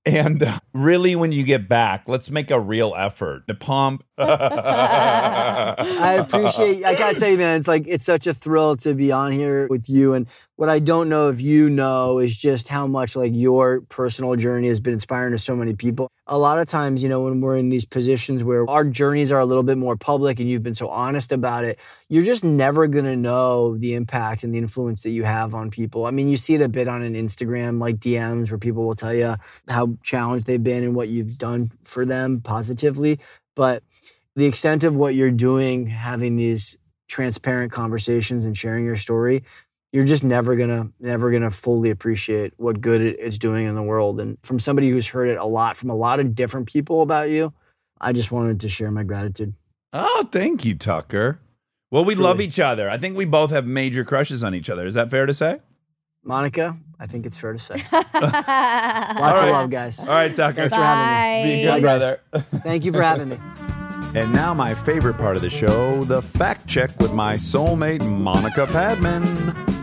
And uh, really, when you get back, let's make a real effort to pump. I appreciate. I gotta tell you, man, it's like it's such a thrill to be on here with you. And what I don't know if you know is just how much like your personal journey has been inspiring to so many people. A lot of times, you know, when we're in these positions where our journeys are a little bit more public, and you've been so honest about it, you're just never gonna know the impact and the influence that you have on people. I mean, you see it a bit on an Instagram, like DMs, where people will tell you how challenged they've been and what you've done for them positively, but the extent of what you're doing, having these transparent conversations and sharing your story, you're just never gonna, never gonna fully appreciate what good it's doing in the world. And from somebody who's heard it a lot from a lot of different people about you, I just wanted to share my gratitude. oh, thank you, Tucker. Well, we love each other. I think we both have major crushes on each other. Is that fair to say? Monica, I think it's fair to say. Lots Lots right. of love, guys. All right, Tucker. Thanks for having me Be good, Bye, brother. Thank you for having me. And now, my favorite part of the show the fact check with my soulmate, Monica Padman.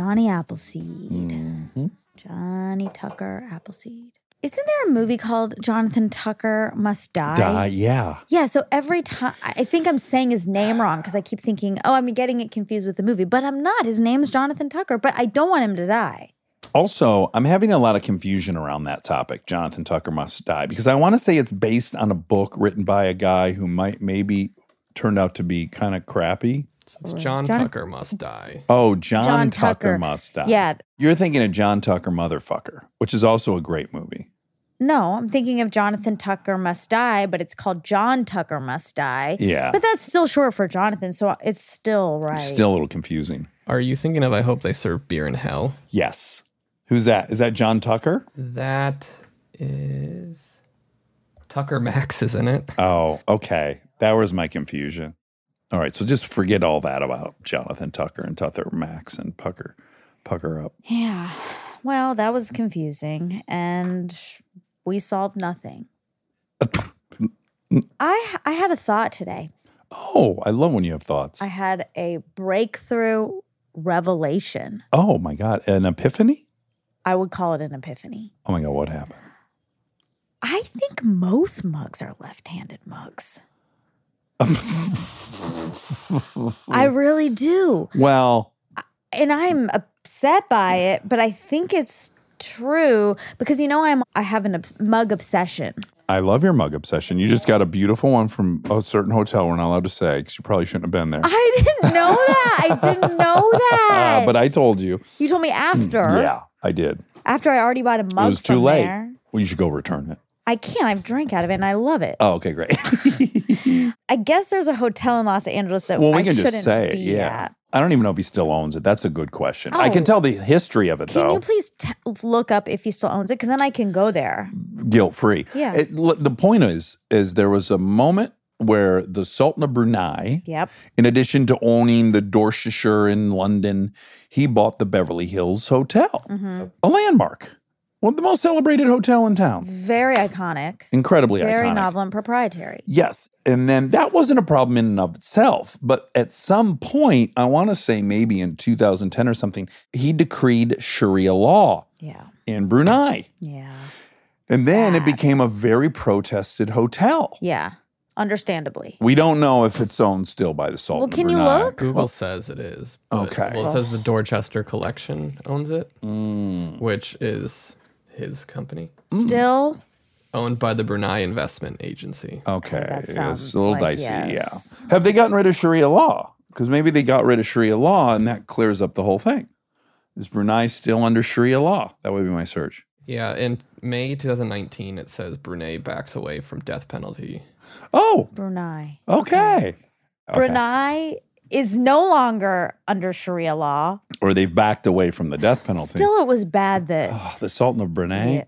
Johnny Appleseed. Mm-hmm. Johnny Tucker Appleseed. Isn't there a movie called Jonathan Tucker Must Die? Die, yeah. Yeah, so every time I I think I'm saying his name wrong because I keep thinking, oh, I'm getting it confused with the movie, but I'm not. His name's Jonathan Tucker, but I don't want him to die. Also, I'm having a lot of confusion around that topic. Jonathan Tucker must die because I want to say it's based on a book written by a guy who might maybe turned out to be kind of crappy. It's John, John- Tucker must die. Oh, John, John Tucker, Tucker. must die. Yeah. You're thinking of John Tucker Motherfucker, which is also a great movie. No, I'm thinking of Jonathan Tucker Must Die, but it's called John Tucker Must Die. Yeah. But that's still short for Jonathan, so it's still right. Still a little confusing. Are you thinking of I Hope They Serve Beer in Hell? Yes. Who's that? Is that John Tucker? That is. Tucker Max isn't it. Oh, okay. That was my confusion. All right, so just forget all that about Jonathan Tucker and Tucker Max and Pucker, Pucker up. Yeah. Well, that was confusing and we solved nothing. I I had a thought today. Oh, I love when you have thoughts. I had a breakthrough revelation. oh my God, an epiphany? I would call it an epiphany. Oh my God, what happened? I think most mugs are left-handed mugs. I really do. Well, and I'm upset by it, but I think it's true because you know I'm I have an obs- mug obsession. I love your mug obsession. You just got a beautiful one from a certain hotel. We're not allowed to say because you probably shouldn't have been there. I didn't know that. I didn't know that. Uh, but I told you. you told me after. Yeah, I did. After I already bought a mug it was too late. there. Well, you should go return it. I can't. I've drank out of it and I love it. Oh, okay, great. I guess there's a hotel in Los Angeles that well, we I can shouldn't just say. Yeah. at. I don't even know if he still owns it. That's a good question. I can Oh. tell the history of it Can though, Can you please t- look up if he still owns it? Because then I can go there. guilt free. Yeah. It, the point is, is there was a moment where the Sultan of Brunei, Yep. in addition to owning the Dorchester in London, he bought the Beverly Hills Hotel, Mm-hmm. a landmark, one of the most celebrated hotel in town. Very iconic. Incredibly iconic. Very iconic. novel and proprietary. Yes. And then that wasn't a problem in and of itself. But at some point, I want to say maybe in 2010 or something, he decreed Sharia law Yeah. in Brunei. Yeah. And then it became a very protested hotel. Yeah. Understandably. We don't know if it's owned still by the Sultan. Well, can you Brunei. look? Google says it is. Okay. Well, it says the Dorchester Collection owns it, Mm. which is his company, Still. owned by the Brunei Investment Agency. Okay. that it's sounds a little like dicey. yes. Yeah. Have they gotten rid of Sharia law? Because maybe they got rid of Sharia law and that clears up the whole thing. Is Brunei still under Sharia law? That would be my search. Yeah, in May 2019, it says Brunei backs away from death penalty. Oh, Brunei. okay. Okay. Brunei is no longer under Sharia law. Or they've backed away from the death penalty. Still, it was bad that. Oh, the Sultan of Brunei.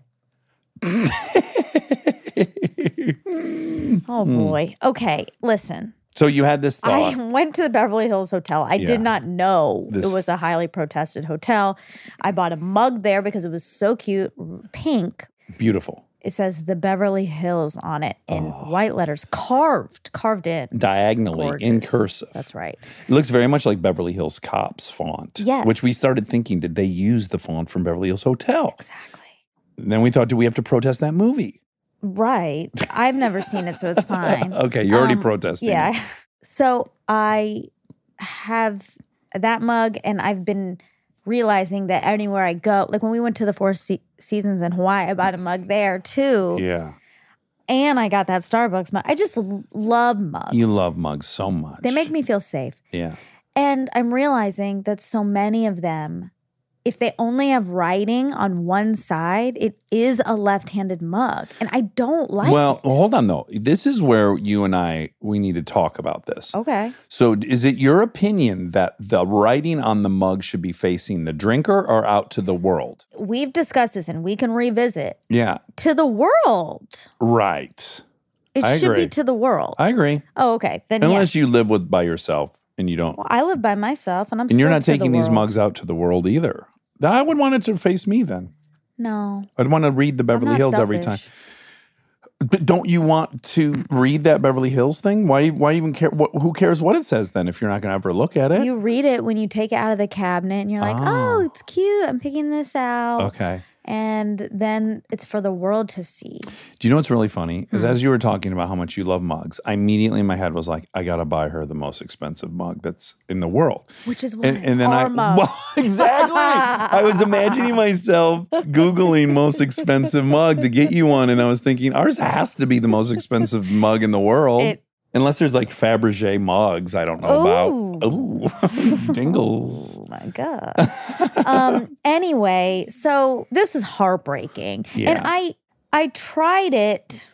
Oh hmm. boy. Okay, listen. so you had this thought. I went to the Beverly Hills Hotel. I Yeah. did not know This- it was a highly protested hotel. I bought a mug there because it was so cute, pink. Beautiful. It says the Beverly Hills on it in Oh. white letters, carved, carved in. Diagonally in cursive. That's right. It looks very much like Beverly Hills Cops font. Yes. Which we started thinking, did they use the font from Beverly Hills Hotel? Exactly. Then we thought, do we have to protest that movie? Right. I've never seen it, so it's fine. Okay, you're already Um, protesting. Yeah. So I have that mug, and I've been realizing that anywhere I go, like when we went to the Four Se- Seasons in Hawaii, I bought a mug there too. Yeah. And I got that Starbucks mug. I just love mugs. You love mugs so much. They make me feel safe. Yeah. And I'm realizing that so many of them, if they only have writing on one side, it is a left-handed mug, and I don't like well, it. hold on though. This is where you and I we need to talk about this. Okay. So, is it your opinion that the writing on the mug should be facing the drinker or out to the world? We've discussed this and we can revisit Yeah, to the world. right. It I should agree. be to the world. I agree. oh, okay. Then Unless yeah. you live with by yourself and you don't, Well, I live by myself and I'm and you're not to the taking these mugs out to the world either. I would want it to face me then. No. I'd want to read the Beverly Hills every time. But don't you want to read that Beverly Hills thing? Why? Why even care? What, who cares what it says then if you're not going to ever look at it? You read it when you take it out of the cabinet and you're like, Oh. oh, it's cute. I'm picking this out. okay. And then it's for the world to see. Do you know what's really funny? Is hmm. as you were talking about how much you love mugs, I immediately in my head was like, I got to buy her the most expensive mug that's in the world. Which is And, and then our I, mug. well, exactly. I was imagining myself Googling most expensive mug to get you one. And I was thinking, ours has to be the most expensive mug in the world. It- Unless there's like Fabergé mugs I don't know about. Ooh, dingles. Oh my god. um anyway, so this is heartbreaking. Yeah. And I I tried it.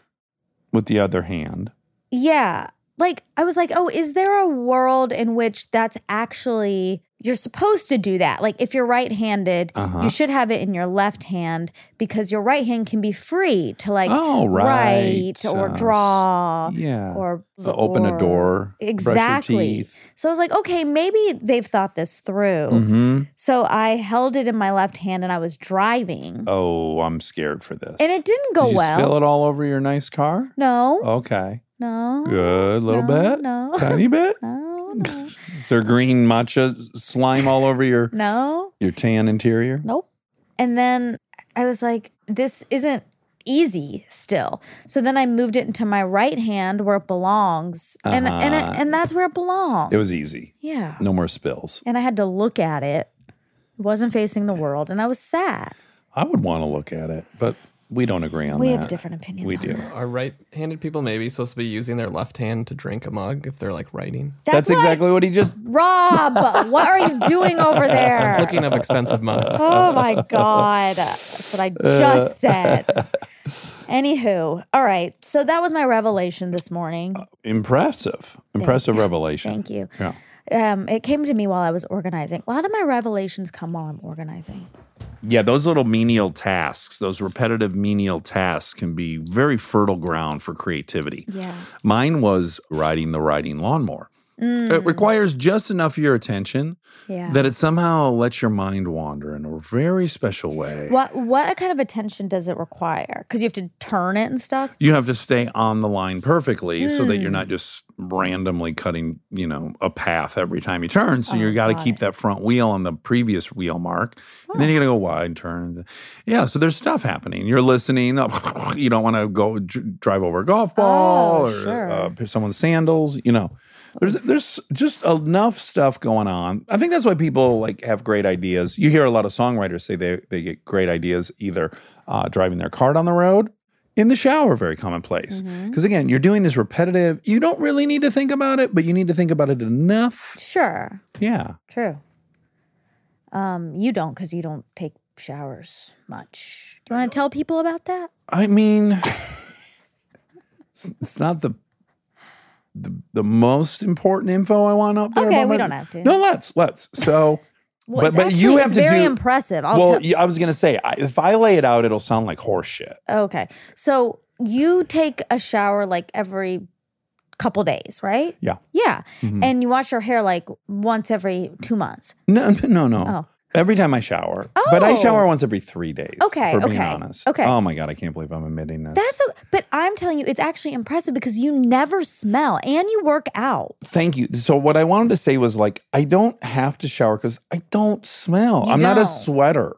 With the other hand. Yeah. Like I was like, "Oh, is there a world in which that's actually you're supposed to do that. Like if you're right-handed, Uh-huh. you should have it in your left hand because your right hand can be free to like Oh, right. write or Uh, draw yeah. or Uh, open a or- door, brush your Exactly. So I was like, okay, maybe they've thought this through. hmm So I held it in my left hand and I was driving. Oh, I'm scared for this. And it didn't go Did well. spill it all over your nice car? No. Okay. No. Good. little No, bit? no. Tiny bit? No. No. Is there green matcha slime all over your no. your tan interior? Nope. And then I was like, this isn't easy still. So then I moved it into my right hand where it belongs. And and Uh-huh. and that's where it belongs. It was easy. Yeah. No more spills. And I had to look at it. It wasn't facing the world and I was sad. I would want to look at it, but we don't agree on We that. We have different opinions. We on do. that. Are right-handed people maybe supposed to be using their left hand to drink a mug if they're like writing? That's, what I- exactly what he just. Rob, what are you doing over there? Looking of expensive mugs. Oh my God. That's what I uh, just said. Anywho, all right. So that was my revelation this morning. Uh, impressive. Impressive revelation. Thank you. Yeah. Um, it came to me while I was organizing. A lot of my revelations come while I'm organizing. Yeah, those little menial tasks, those repetitive menial tasks can be very fertile ground for creativity. Yeah. Mine was riding the riding lawnmower. It requires just enough of your attention Mm. Yeah. that it somehow lets your mind wander in a very special way. what what kind of attention does it require? Because you have to turn it and stuff. You have to stay on the line perfectly so that Hmm. you're not just randomly cutting, you know, a path every time you turn. So Oh, you got to keep it. that front wheel on the previous wheel mark. And then you got to go wide, turn. Yeah, so there's stuff happening. You're listening. You don't want to go dr- drive over a golf ball Oh, or sure. uh, someone's sandals, you know. There's there's just enough stuff going on. I think that's why people like have great ideas. You hear a lot of songwriters say they they get great ideas either uh, driving their car down the road, in the shower, very commonplace. Mm-hmm. Because again, you're doing this repetitive. You don't really need to think about it, but you need to think about it enough. Sure. Yeah. True. Um, you don't because you don't take showers much. Do you want to tell people about that? I mean, it's, it's not the, the the most important info I want up there. Okay, we my- don't have to. No, let's let's. So. Well, But- but actually, you have to very do- impressive. I'll well, yeah, I was gonna say I, if I lay it out, it'll sound like horse shit. Okay. So you take a shower like every couple days, right? Yeah. Yeah. Mhm. And you wash your hair like once every two months. No, no, no. Oh. Every time I shower, but I Oh. shower once every three days. Okay, for being okay, honest. okay. Oh my god, I can't believe I'm admitting this. That's a, but I'm telling you, it's actually impressive because you never smell and you work out. Thank you. So what I wanted to say was like I don't have to shower because I don't smell. You I'm not a sweater.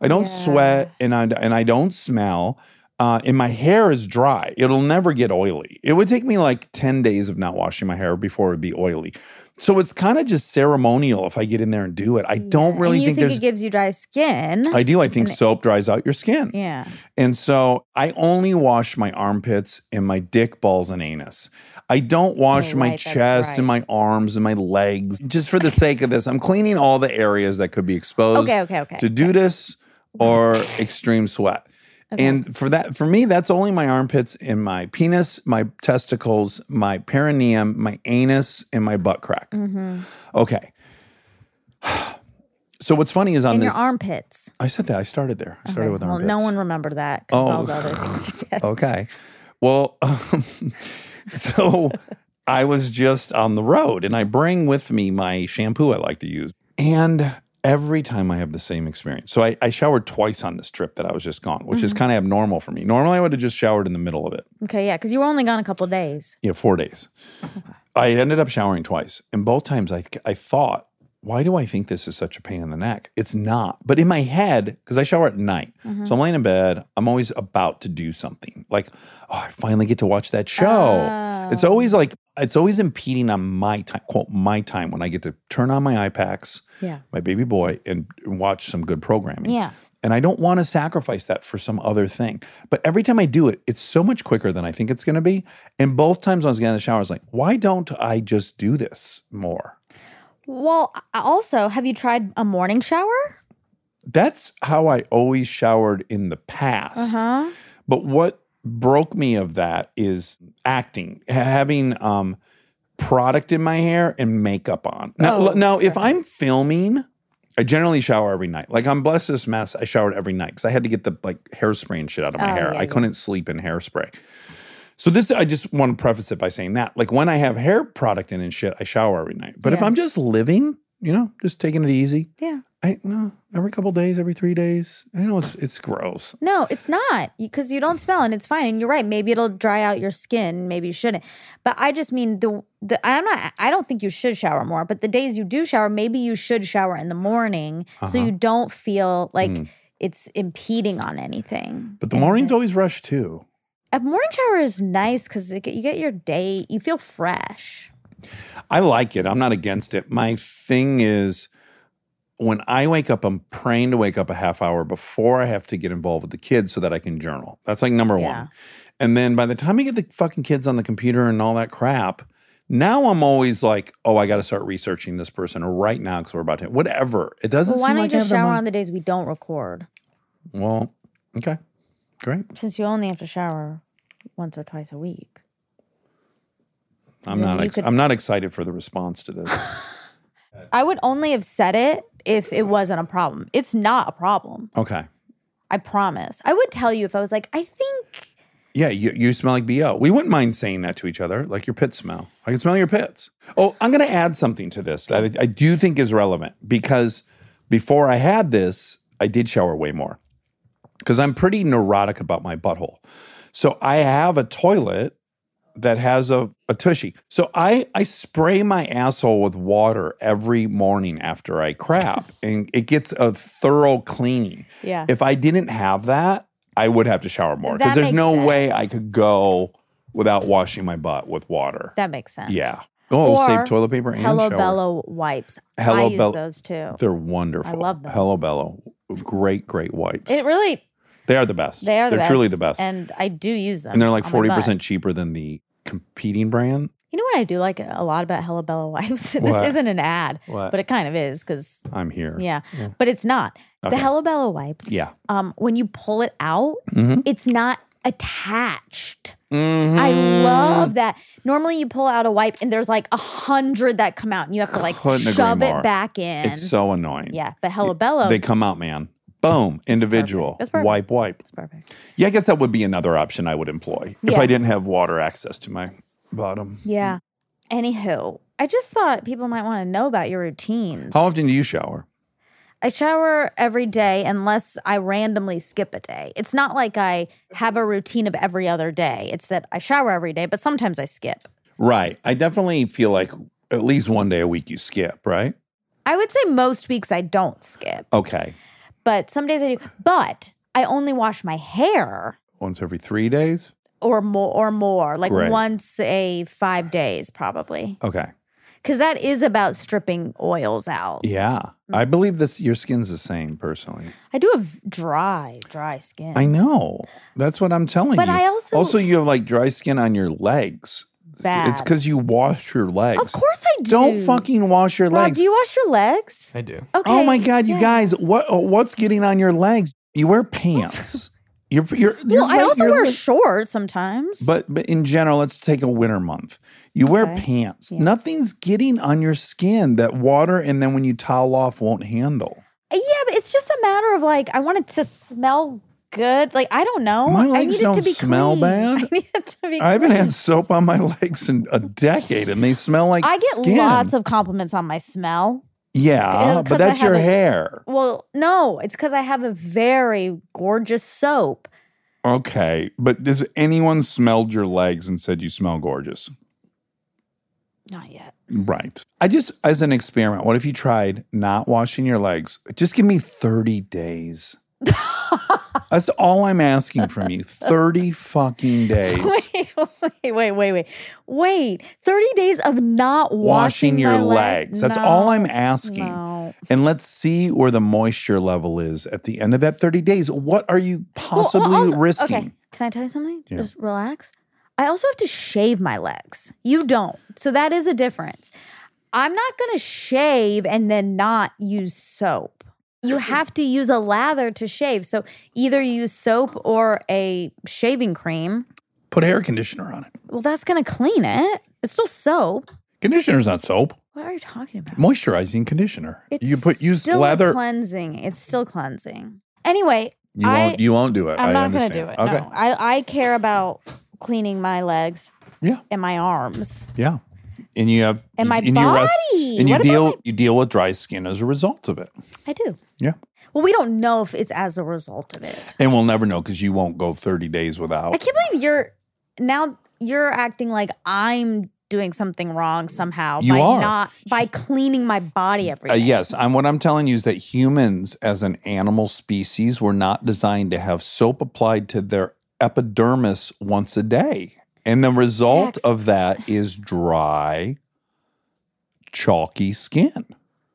I don't Yeah. sweat and I and I don't smell. Uh, and my hair is dry. It'll never get oily. It would take me like 10 days of not washing my hair before it would be oily. So it's kind of just ceremonial if I get in there and do it. I don't really think, think, it gives you dry skin. I do. I think soap dries out your skin. yeah. And so I only wash my armpits and my dick balls and anus. I don't wash Oh, my right, that's chest right. and my arms and my legs. Just for the sake of this, I'm cleaning all the areas that could be exposed Okay, okay, okay. to dudus or extreme sweat. And for that, for me, that's only my armpits and my penis, my testicles, my perineum, my anus, and my butt crack. Mm-hmm. Okay. So what's funny is on And this, your armpits. I said that I started there. I started Okay, with well, no one remembered that. Oh. all the other you said. Okay. Well, um, so I was just on the road and I bring with me my shampoo I like to use. And every time I have the same experience. So I, I showered twice on this trip that I was just gone, which is mm-hmm. kind of abnormal for me. Normally I would have just showered in the middle of it. Okay, yeah, because you were only gone a couple days. Yeah, four days. I ended up showering twice. And both times I, I thought, why do I think this is such a pain in the neck? It's not. But in my head, because I shower at night, mm-hmm. so I'm laying in bed, I'm always about to do something. Like, oh, I finally get to watch that show. It's always oh. like, it's always impeding on my time, quote, my time when I get to turn on my iPacs, Yeah. my baby boy, and watch some good programming. Yeah. And I don't want to sacrifice that for some other thing. But every time I do it, it's so much quicker than I think it's going to be. And both times when I was getting in the shower, I was like, why don't I just do this more? Well, also, have you tried a morning shower? That's how I always showered in the past. Huh? But what broke me of that is acting, having um, product in my hair and makeup on. Now, Oh, now if. I'm filming, I generally shower every night. Like I'm Bless This Mess, I showered every night because I had to get the like hairspray and shit out of my Oh, hair. yeah, I yeah. couldn't sleep in hairspray. So this, I just want to preface it by saying that, like when I have hair product in and shit, I shower every night. But if I'm just living, you know, just taking it easy, Yeah. I no every couple days, every three days. I know it's it's gross. No, it's not because you don't smell and it's fine. And you're right. Maybe it'll dry out your skin. Maybe you shouldn't. But I just mean the the I'm not. I don't think you should shower more. But the days you do shower, maybe you should shower in the morning so Uh-huh. you don't feel like Mm. it's impeding on anything. But the morning's the- always rushed too. a morning shower is nice because you get your day. You feel fresh. I like it. I'm not against it. My thing is when I wake up, I'm praying to wake up a half hour before I have to get involved with the kids so that I can journal. That's like number Yeah. one. And then by the time I get the fucking kids on the computer and all that crap, now I'm always like, oh, I got to start researching this person right now because we're about to, whatever. It doesn't Well, why don't like you just shower on the days we don't record? Well, okay, great. Since you only have to shower once or twice a week. I'm not. Ex- could- I'm not excited for the response to this. I would only have said it if it wasn't a problem. It's not a problem. Okay. I promise. I would tell you if I was like, I think Yeah, you, you smell like BO. We wouldn't mind saying that to each other, like your pits smell. I can smell your pits. Oh, I'm going to add something to this that I, I do think is relevant because before I had this, I did shower way more because I'm pretty neurotic about my butthole. So I have a toilet that has a, a tushy. So I, I spray my asshole with water every morning after I crap and it gets a thorough cleaning. Yeah. If I didn't have that, I would have to shower more because there's no way I could go without washing my butt with water. that makes sense. yeah. Oh, Or save toilet paper and Hello shower. Bello wipes. Hello I use Bello- those too. They're wonderful. I love them. Hello Bello. Great, great wipes. It really they are the best. they are the They're best. truly the best. And, I do use them. And they're like butt. 40% cheaper than the competing brand. You know what I do like a lot about Hello Bello wipes? this What? isn't an ad, What? but it kind of is because I'm here. yeah. But it's not. Okay. The Hello Bello wipes. Yeah. Um, when you pull it out, Mhm. it's not attached. Mhm. I love that. Normally, you pull out a wipe and there's like a hundred that come out, and you have to like Couldn't shove more. it back in. It's so annoying. yeah, but Hello Bello, They come out, man. Boom. Individual. That's perfect. Wipe, wipe. it's perfect. Yeah, I guess that would be another option I would employ if Yeah. I didn't have water access to my bottom. Yeah. Anywho, I just thought people might want to know about your routines. How often do you shower? I shower every day unless I randomly skip a day. It's not like I have a routine of every other day. It's that I shower every day, but sometimes I skip. Right. I definitely feel like at least one day a week you skip, right? I would say most weeks I don't skip, Okay. But some days I do. But I only wash my hair Once every three days? or more or more, like Right. once a 5 days probably. Okay. Cuz that is about stripping oils out. Yeah. I mm. believe this your skin's the same personally. I do have dry, dry skin. I know. That's what I'm telling But you. I also- Also you have like dry skin on your legs. Bad. It's because you wash your legs. Of course I do. Don't fucking wash your Rob, legs. do you wash your legs? I do. Okay. Oh my god, you yeah. guys! What oh, what's getting on your legs? You wear pants. you're you're. you're Well, I also wear leg- shorts sometimes. But but in general, let's take a winter month. You wear pants. Yeah. Nothing's getting on your skin that water, and then when you towel off, won't handle. Uh, yeah, but it's just a matter of like I want it to smell good. Like I don't know. My I legs need it to don't be smell clean. bad. I need it to be. I haven't clean. had soap on my legs in a decade, and they smell like I get skin. lots of compliments on my smell. yeah, but I that's your a- hair. Well, no, it's because I have a very gorgeous soap. Okay, but does anyone smelled your legs and said you smell gorgeous? Not yet. Right. I just, as an experiment, what if you tried not washing your legs? Just give me 30 days. That's all I'm asking from you. 30 fucking days. Wait, wait, wait, wait, wait, wait. Thirty days of not washing, Washing your my leg- legs. That's all I'm asking. No. And let's see where the moisture level is at the end of that 30 days. What are you possibly well, also- risking? Okay, can I tell you something? Yeah. Just relax. I also have to shave my legs. You don't. So that is a difference. I'm not going to shave and then not use soap. You have to use a lather to shave. So either use soap or a shaving cream. Put air conditioner on it. Well, that's going to clean it. It's still soap. Conditioner's not soap. What are you talking about? Moisturizing conditioner. It's you put use still lather. cleansing. It's still cleansing. Anyway, you I- won't. You won't do it. I'm I not going to do it. Okay. No, I I care about cleaning my legs Yeah. and my arms Yeah. And you have and my and body. you and you What deal you deal with dry skin as a result of it. I do. Yeah. Well, we don't know if it's as a result of it. And we'll never know because you won't go 30 days without. I can't believe you're now you're acting like I'm doing something wrong somehow You by are. not by cleaning my body every Uh, yes, I'm, what I'm telling you is that humans, as an animal species, were not designed to have soap applied to their epidermis once a day. And the result Yes. of that is dry, chalky skin.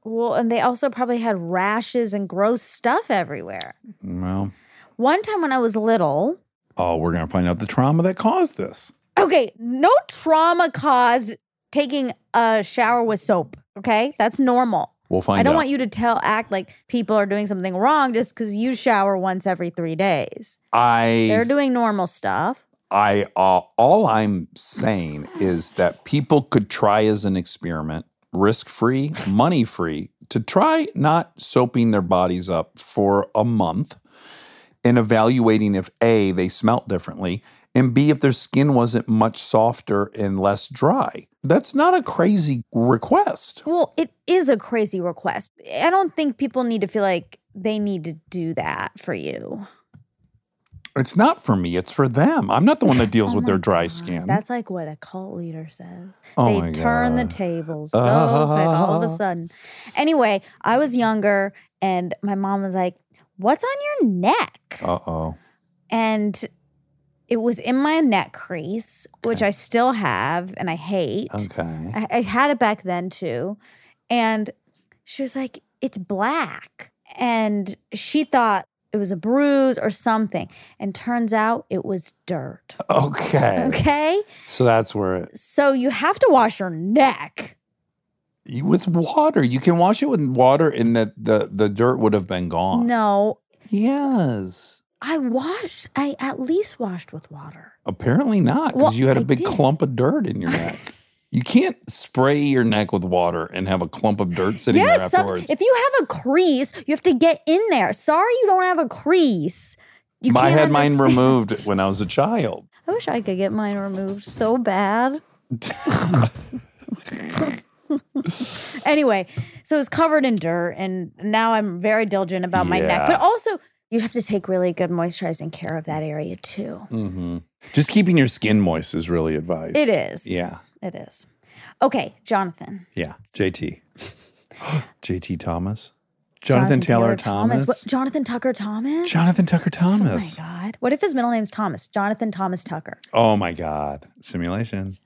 Well, and they also probably had rashes and gross stuff everywhere. Well, One time when I was little, oh, we're going to find out the trauma that caused this. okay, no trauma caused taking a shower with soap. Okay, that's normal. We'll find I don't out. want you to tell act like people are doing something wrong just because you shower once every three days. I They're doing normal stuff. I uh, all I'm saying is that people could try as an experiment, risk free, money free, to try not soaping their bodies up for a month and evaluating if A, they smelt differently, and B, if their skin wasn't much softer and less dry. That's not a crazy request. Well, it is a crazy request. I don't think people need to feel like they need to do that for you. It's not for me, it's for them. I'm not the one that deals Oh with their dry God, skin. That's like what a cult leader says. Oh they turn the tables so quick all of a sudden. Anyway, I was younger and my mom was like, What's on your neck? Uh oh. And it was in my neck crease, which I still have and I hate. Okay. I, I had it back then too. And she was like, It's black. And she thought it was a bruise or something. And turns out it was dirt. Okay. Okay. So that's where it So you have to wash your neck. You- with water. You can wash it with water, and the the, the dirt would have been gone. No, Yes. I washed. I at least washed with water. Apparently not, because Well, you had a I big did. clump of dirt in your neck. You can't spray your neck with water and have a clump of dirt sitting there yes, some- afterwards. if you have a crease, you have to get in there. Sorry, you don't have a crease. You I had mine removed when I was a child. I wish I could get mine removed so bad. anyway, so it's covered in dirt, and now I'm very diligent about my neck. But also, you have to take really good moisturizing care of that area too. hmm Just keeping your skin moist is really advised. It is. Yeah. It is. Okay, Jonathan. Yeah. JT. JT Thomas. Jonathan, Taylor, Thomas. What, Jonathan Tucker Thomas? Jonathan Tucker Thomas. Oh my God. What if his middle name's Thomas? Jonathan Thomas Tucker. Oh my God. Simulation.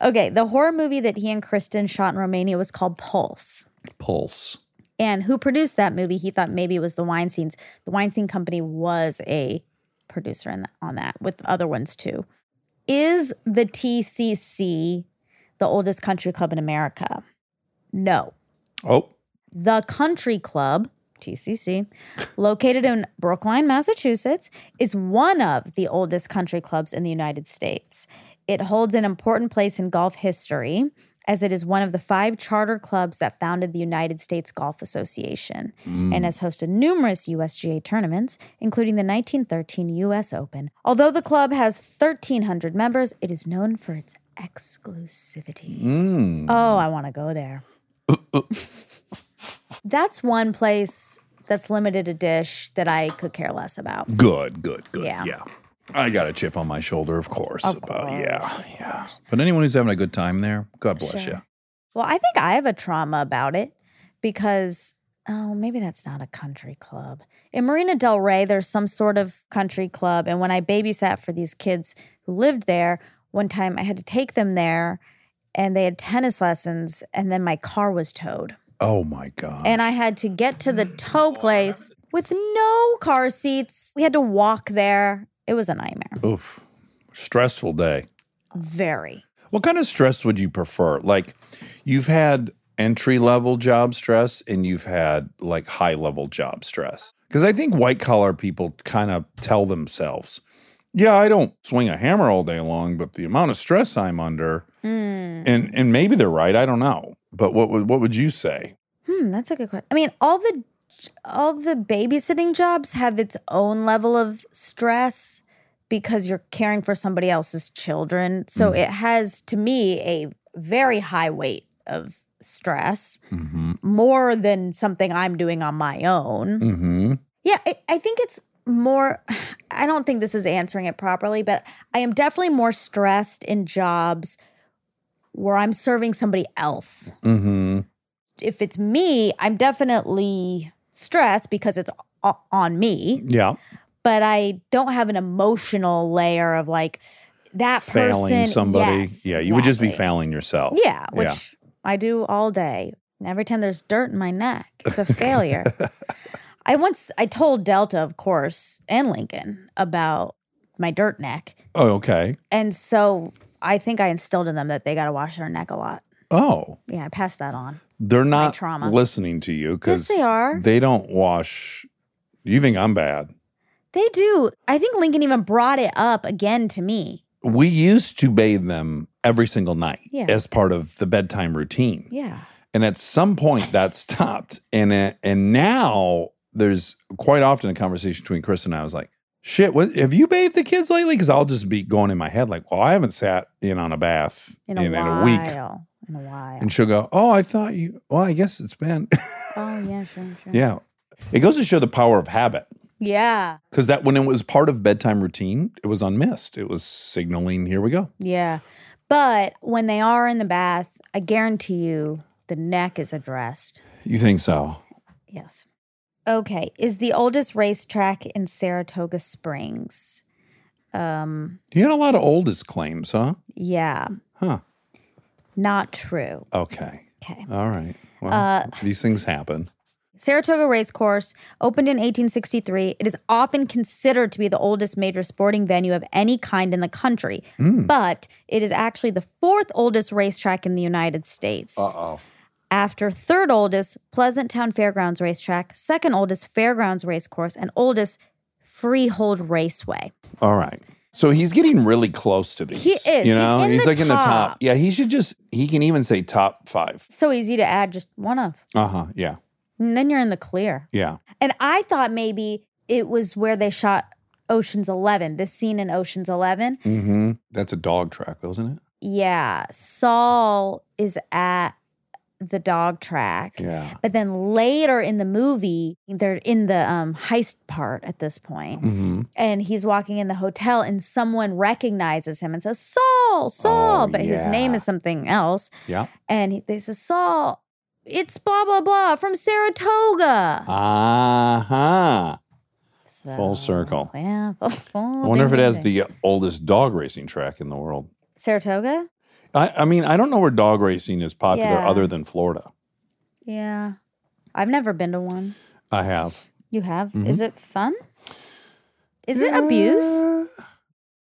Okay, the horror movie that he and Kristen shot in Romania was called Pulse. Pulse. And who produced that movie? He thought maybe it was the Weinsteins. The Weinstein Company was a producer in on that with other ones too. Is the TCC the oldest country club in America? No. Oh, The Country Club, TCC, located in Brookline, Massachusetts, is one of the oldest country clubs in the United States. It holds an important place in golf history as it is one of the five charter clubs that founded the United States Golf Association mm. and has hosted numerous USGA tournaments, including the 1913 US Open. Although the club has 1,300 members, it is known for its exclusivity. mm. Oh, I want to go there. that's one place that's limited a dish that I could care less about. good, good, good. Yeah. Yeah. I got a chip on my shoulder, of course. Of about- course, yeah, yeah. But anyone who's having a good time there, God bless Sure. you. Well, I think I have a trauma about it because oh, maybe that's not a country club. In Marina Del Rey, there's some sort of country club, and when I babysat for these kids who lived there, one time I had to take them there and they had tennis lessons and then my car was towed. Oh my God. and I had to get to the tow place with no car seats. We had to walk there. It was a nightmare. Oof. Stressful day. Very. What kind of stress would you prefer? Like, you've had entry level job stress and you've had like high level job stress. Because I think white collar people kind of tell themselves, yeah, I don't swing a hammer all day long, but the amount of stress I'm under, Hmm. and and maybe they're right. I don't know. But what would what would you say? Hmm, that's a good question. I mean, all the all the babysitting jobs have its own level of stress because you're caring for somebody else's children. So it has to me a very high weight of stress, Mm-hmm. more than something I'm doing on my own. Mm-hmm. Yeah, I, I think it's more. I don't think this is answering it properly, but I am definitely more stressed in jobs where I'm serving somebody else. Mm-hmm. If it's me, I'm definitely stressed because it's on me, Yeah. but I don't have an emotional layer of like that person. Failing person. somebody. Yes, yeah, you would just be failing yourself. Yeah, which I do all day. And Every time there's dirt in my neck, it's a failure. I once I told Delta, of course, and Lincoln about my dirt neck. Oh, okay. And so I think I instilled in them that they got to wash their neck a lot. Oh, Yeah, I passed that on. they're not trauma. listening to you because Yes, they are. They don't wash. You think I'm bad? They do. I think Lincoln even brought it up again to me. We used to bathe them every single night Yeah. as part of the bedtime routine. Yeah. And at some point that stopped. And it, and now there's quite often a conversation between Chris and I. I was like, shit, what, have you bathed the kids lately? Because I'll just be going in my head like, well, I haven't sat in on a bath In a in, in a week. In a while. And she'll go, oh, I thought you, well, I guess it's been. oh, yeah, sure, sure. yeah. It goes to show the power of habit. Yeah. Because that when it was part of bedtime routine, it was unmissed. It was signaling, here we go. Yeah. But when they are in the bath, I guarantee you the neck is addressed. You think so? Yes. Okay. Is the oldest racetrack in Saratoga Springs? Um, You had a lot of oldest claims, huh? yeah. Huh. Not true. Okay. Okay. All right. Well, Uh, these things happen. Saratoga Racecourse opened in 1863. It is often considered to be the oldest major sporting venue of any kind in the country, but it is actually the fourth oldest racetrack in the United States. oh. After third oldest Pleasanton Fairgrounds Racetrack, second oldest Fairgrounds Racecourse, and oldest Freehold Raceway. All right. So he's getting really close to these. He is. You He's know, in the like in the top. Yeah, he should just, he can even say top five. So easy to add just one of. Uh huh. Yeah. And then you're in the clear. Yeah. And I thought maybe it was where they shot Ocean's 11, this scene in Ocean's 11. Mm-hmm. That's a dog track, wasn't it? Yeah, Saul is at the dog track. Yeah. But then later in the movie, they're in the um, heist part at this point, Mm-hmm. and he's walking in the hotel, and someone recognizes him and says, Saul, Saul, Oh, but his name is something else. Yeah. And he, they say, Saul, it's blah, blah, blah from Saratoga. Uh huh. Full circle. Yeah. I wonder if it has the oldest dog racing track in the world. Saratoga? I, I mean, I don't know where dog racing is popular Yeah. other than Florida. Yeah. I've never been to one. I have. You have? Mm-hmm. Is it fun? Is it abuse? Uh,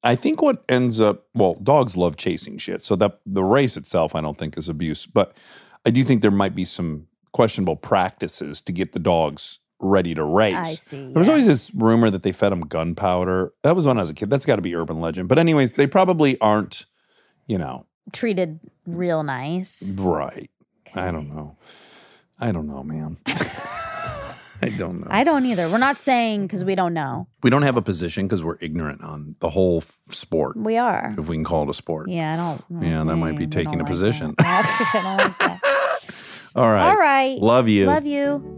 I think what ends up well, dogs love chasing shit. So that the race itself I don't think is abuse, but I do think there might be some questionable practices to get the dogs ready to race. I see, There was yeah. always this rumor that they fed them gunpowder. That was when I was a kid. That's got to be urban legend. But anyways, they probably aren't, you know, Treated real nice. right. I don't know. I don't know, man. I don't know. I don't either. We're not saying because we don't know. we don't have a position because we're ignorant on the whole f- sport, We are. if we can call it a sport. Yeah, I don't. Yeah, that might be taking a like position. that. I don't like that. All right. All right. Love you. Love you.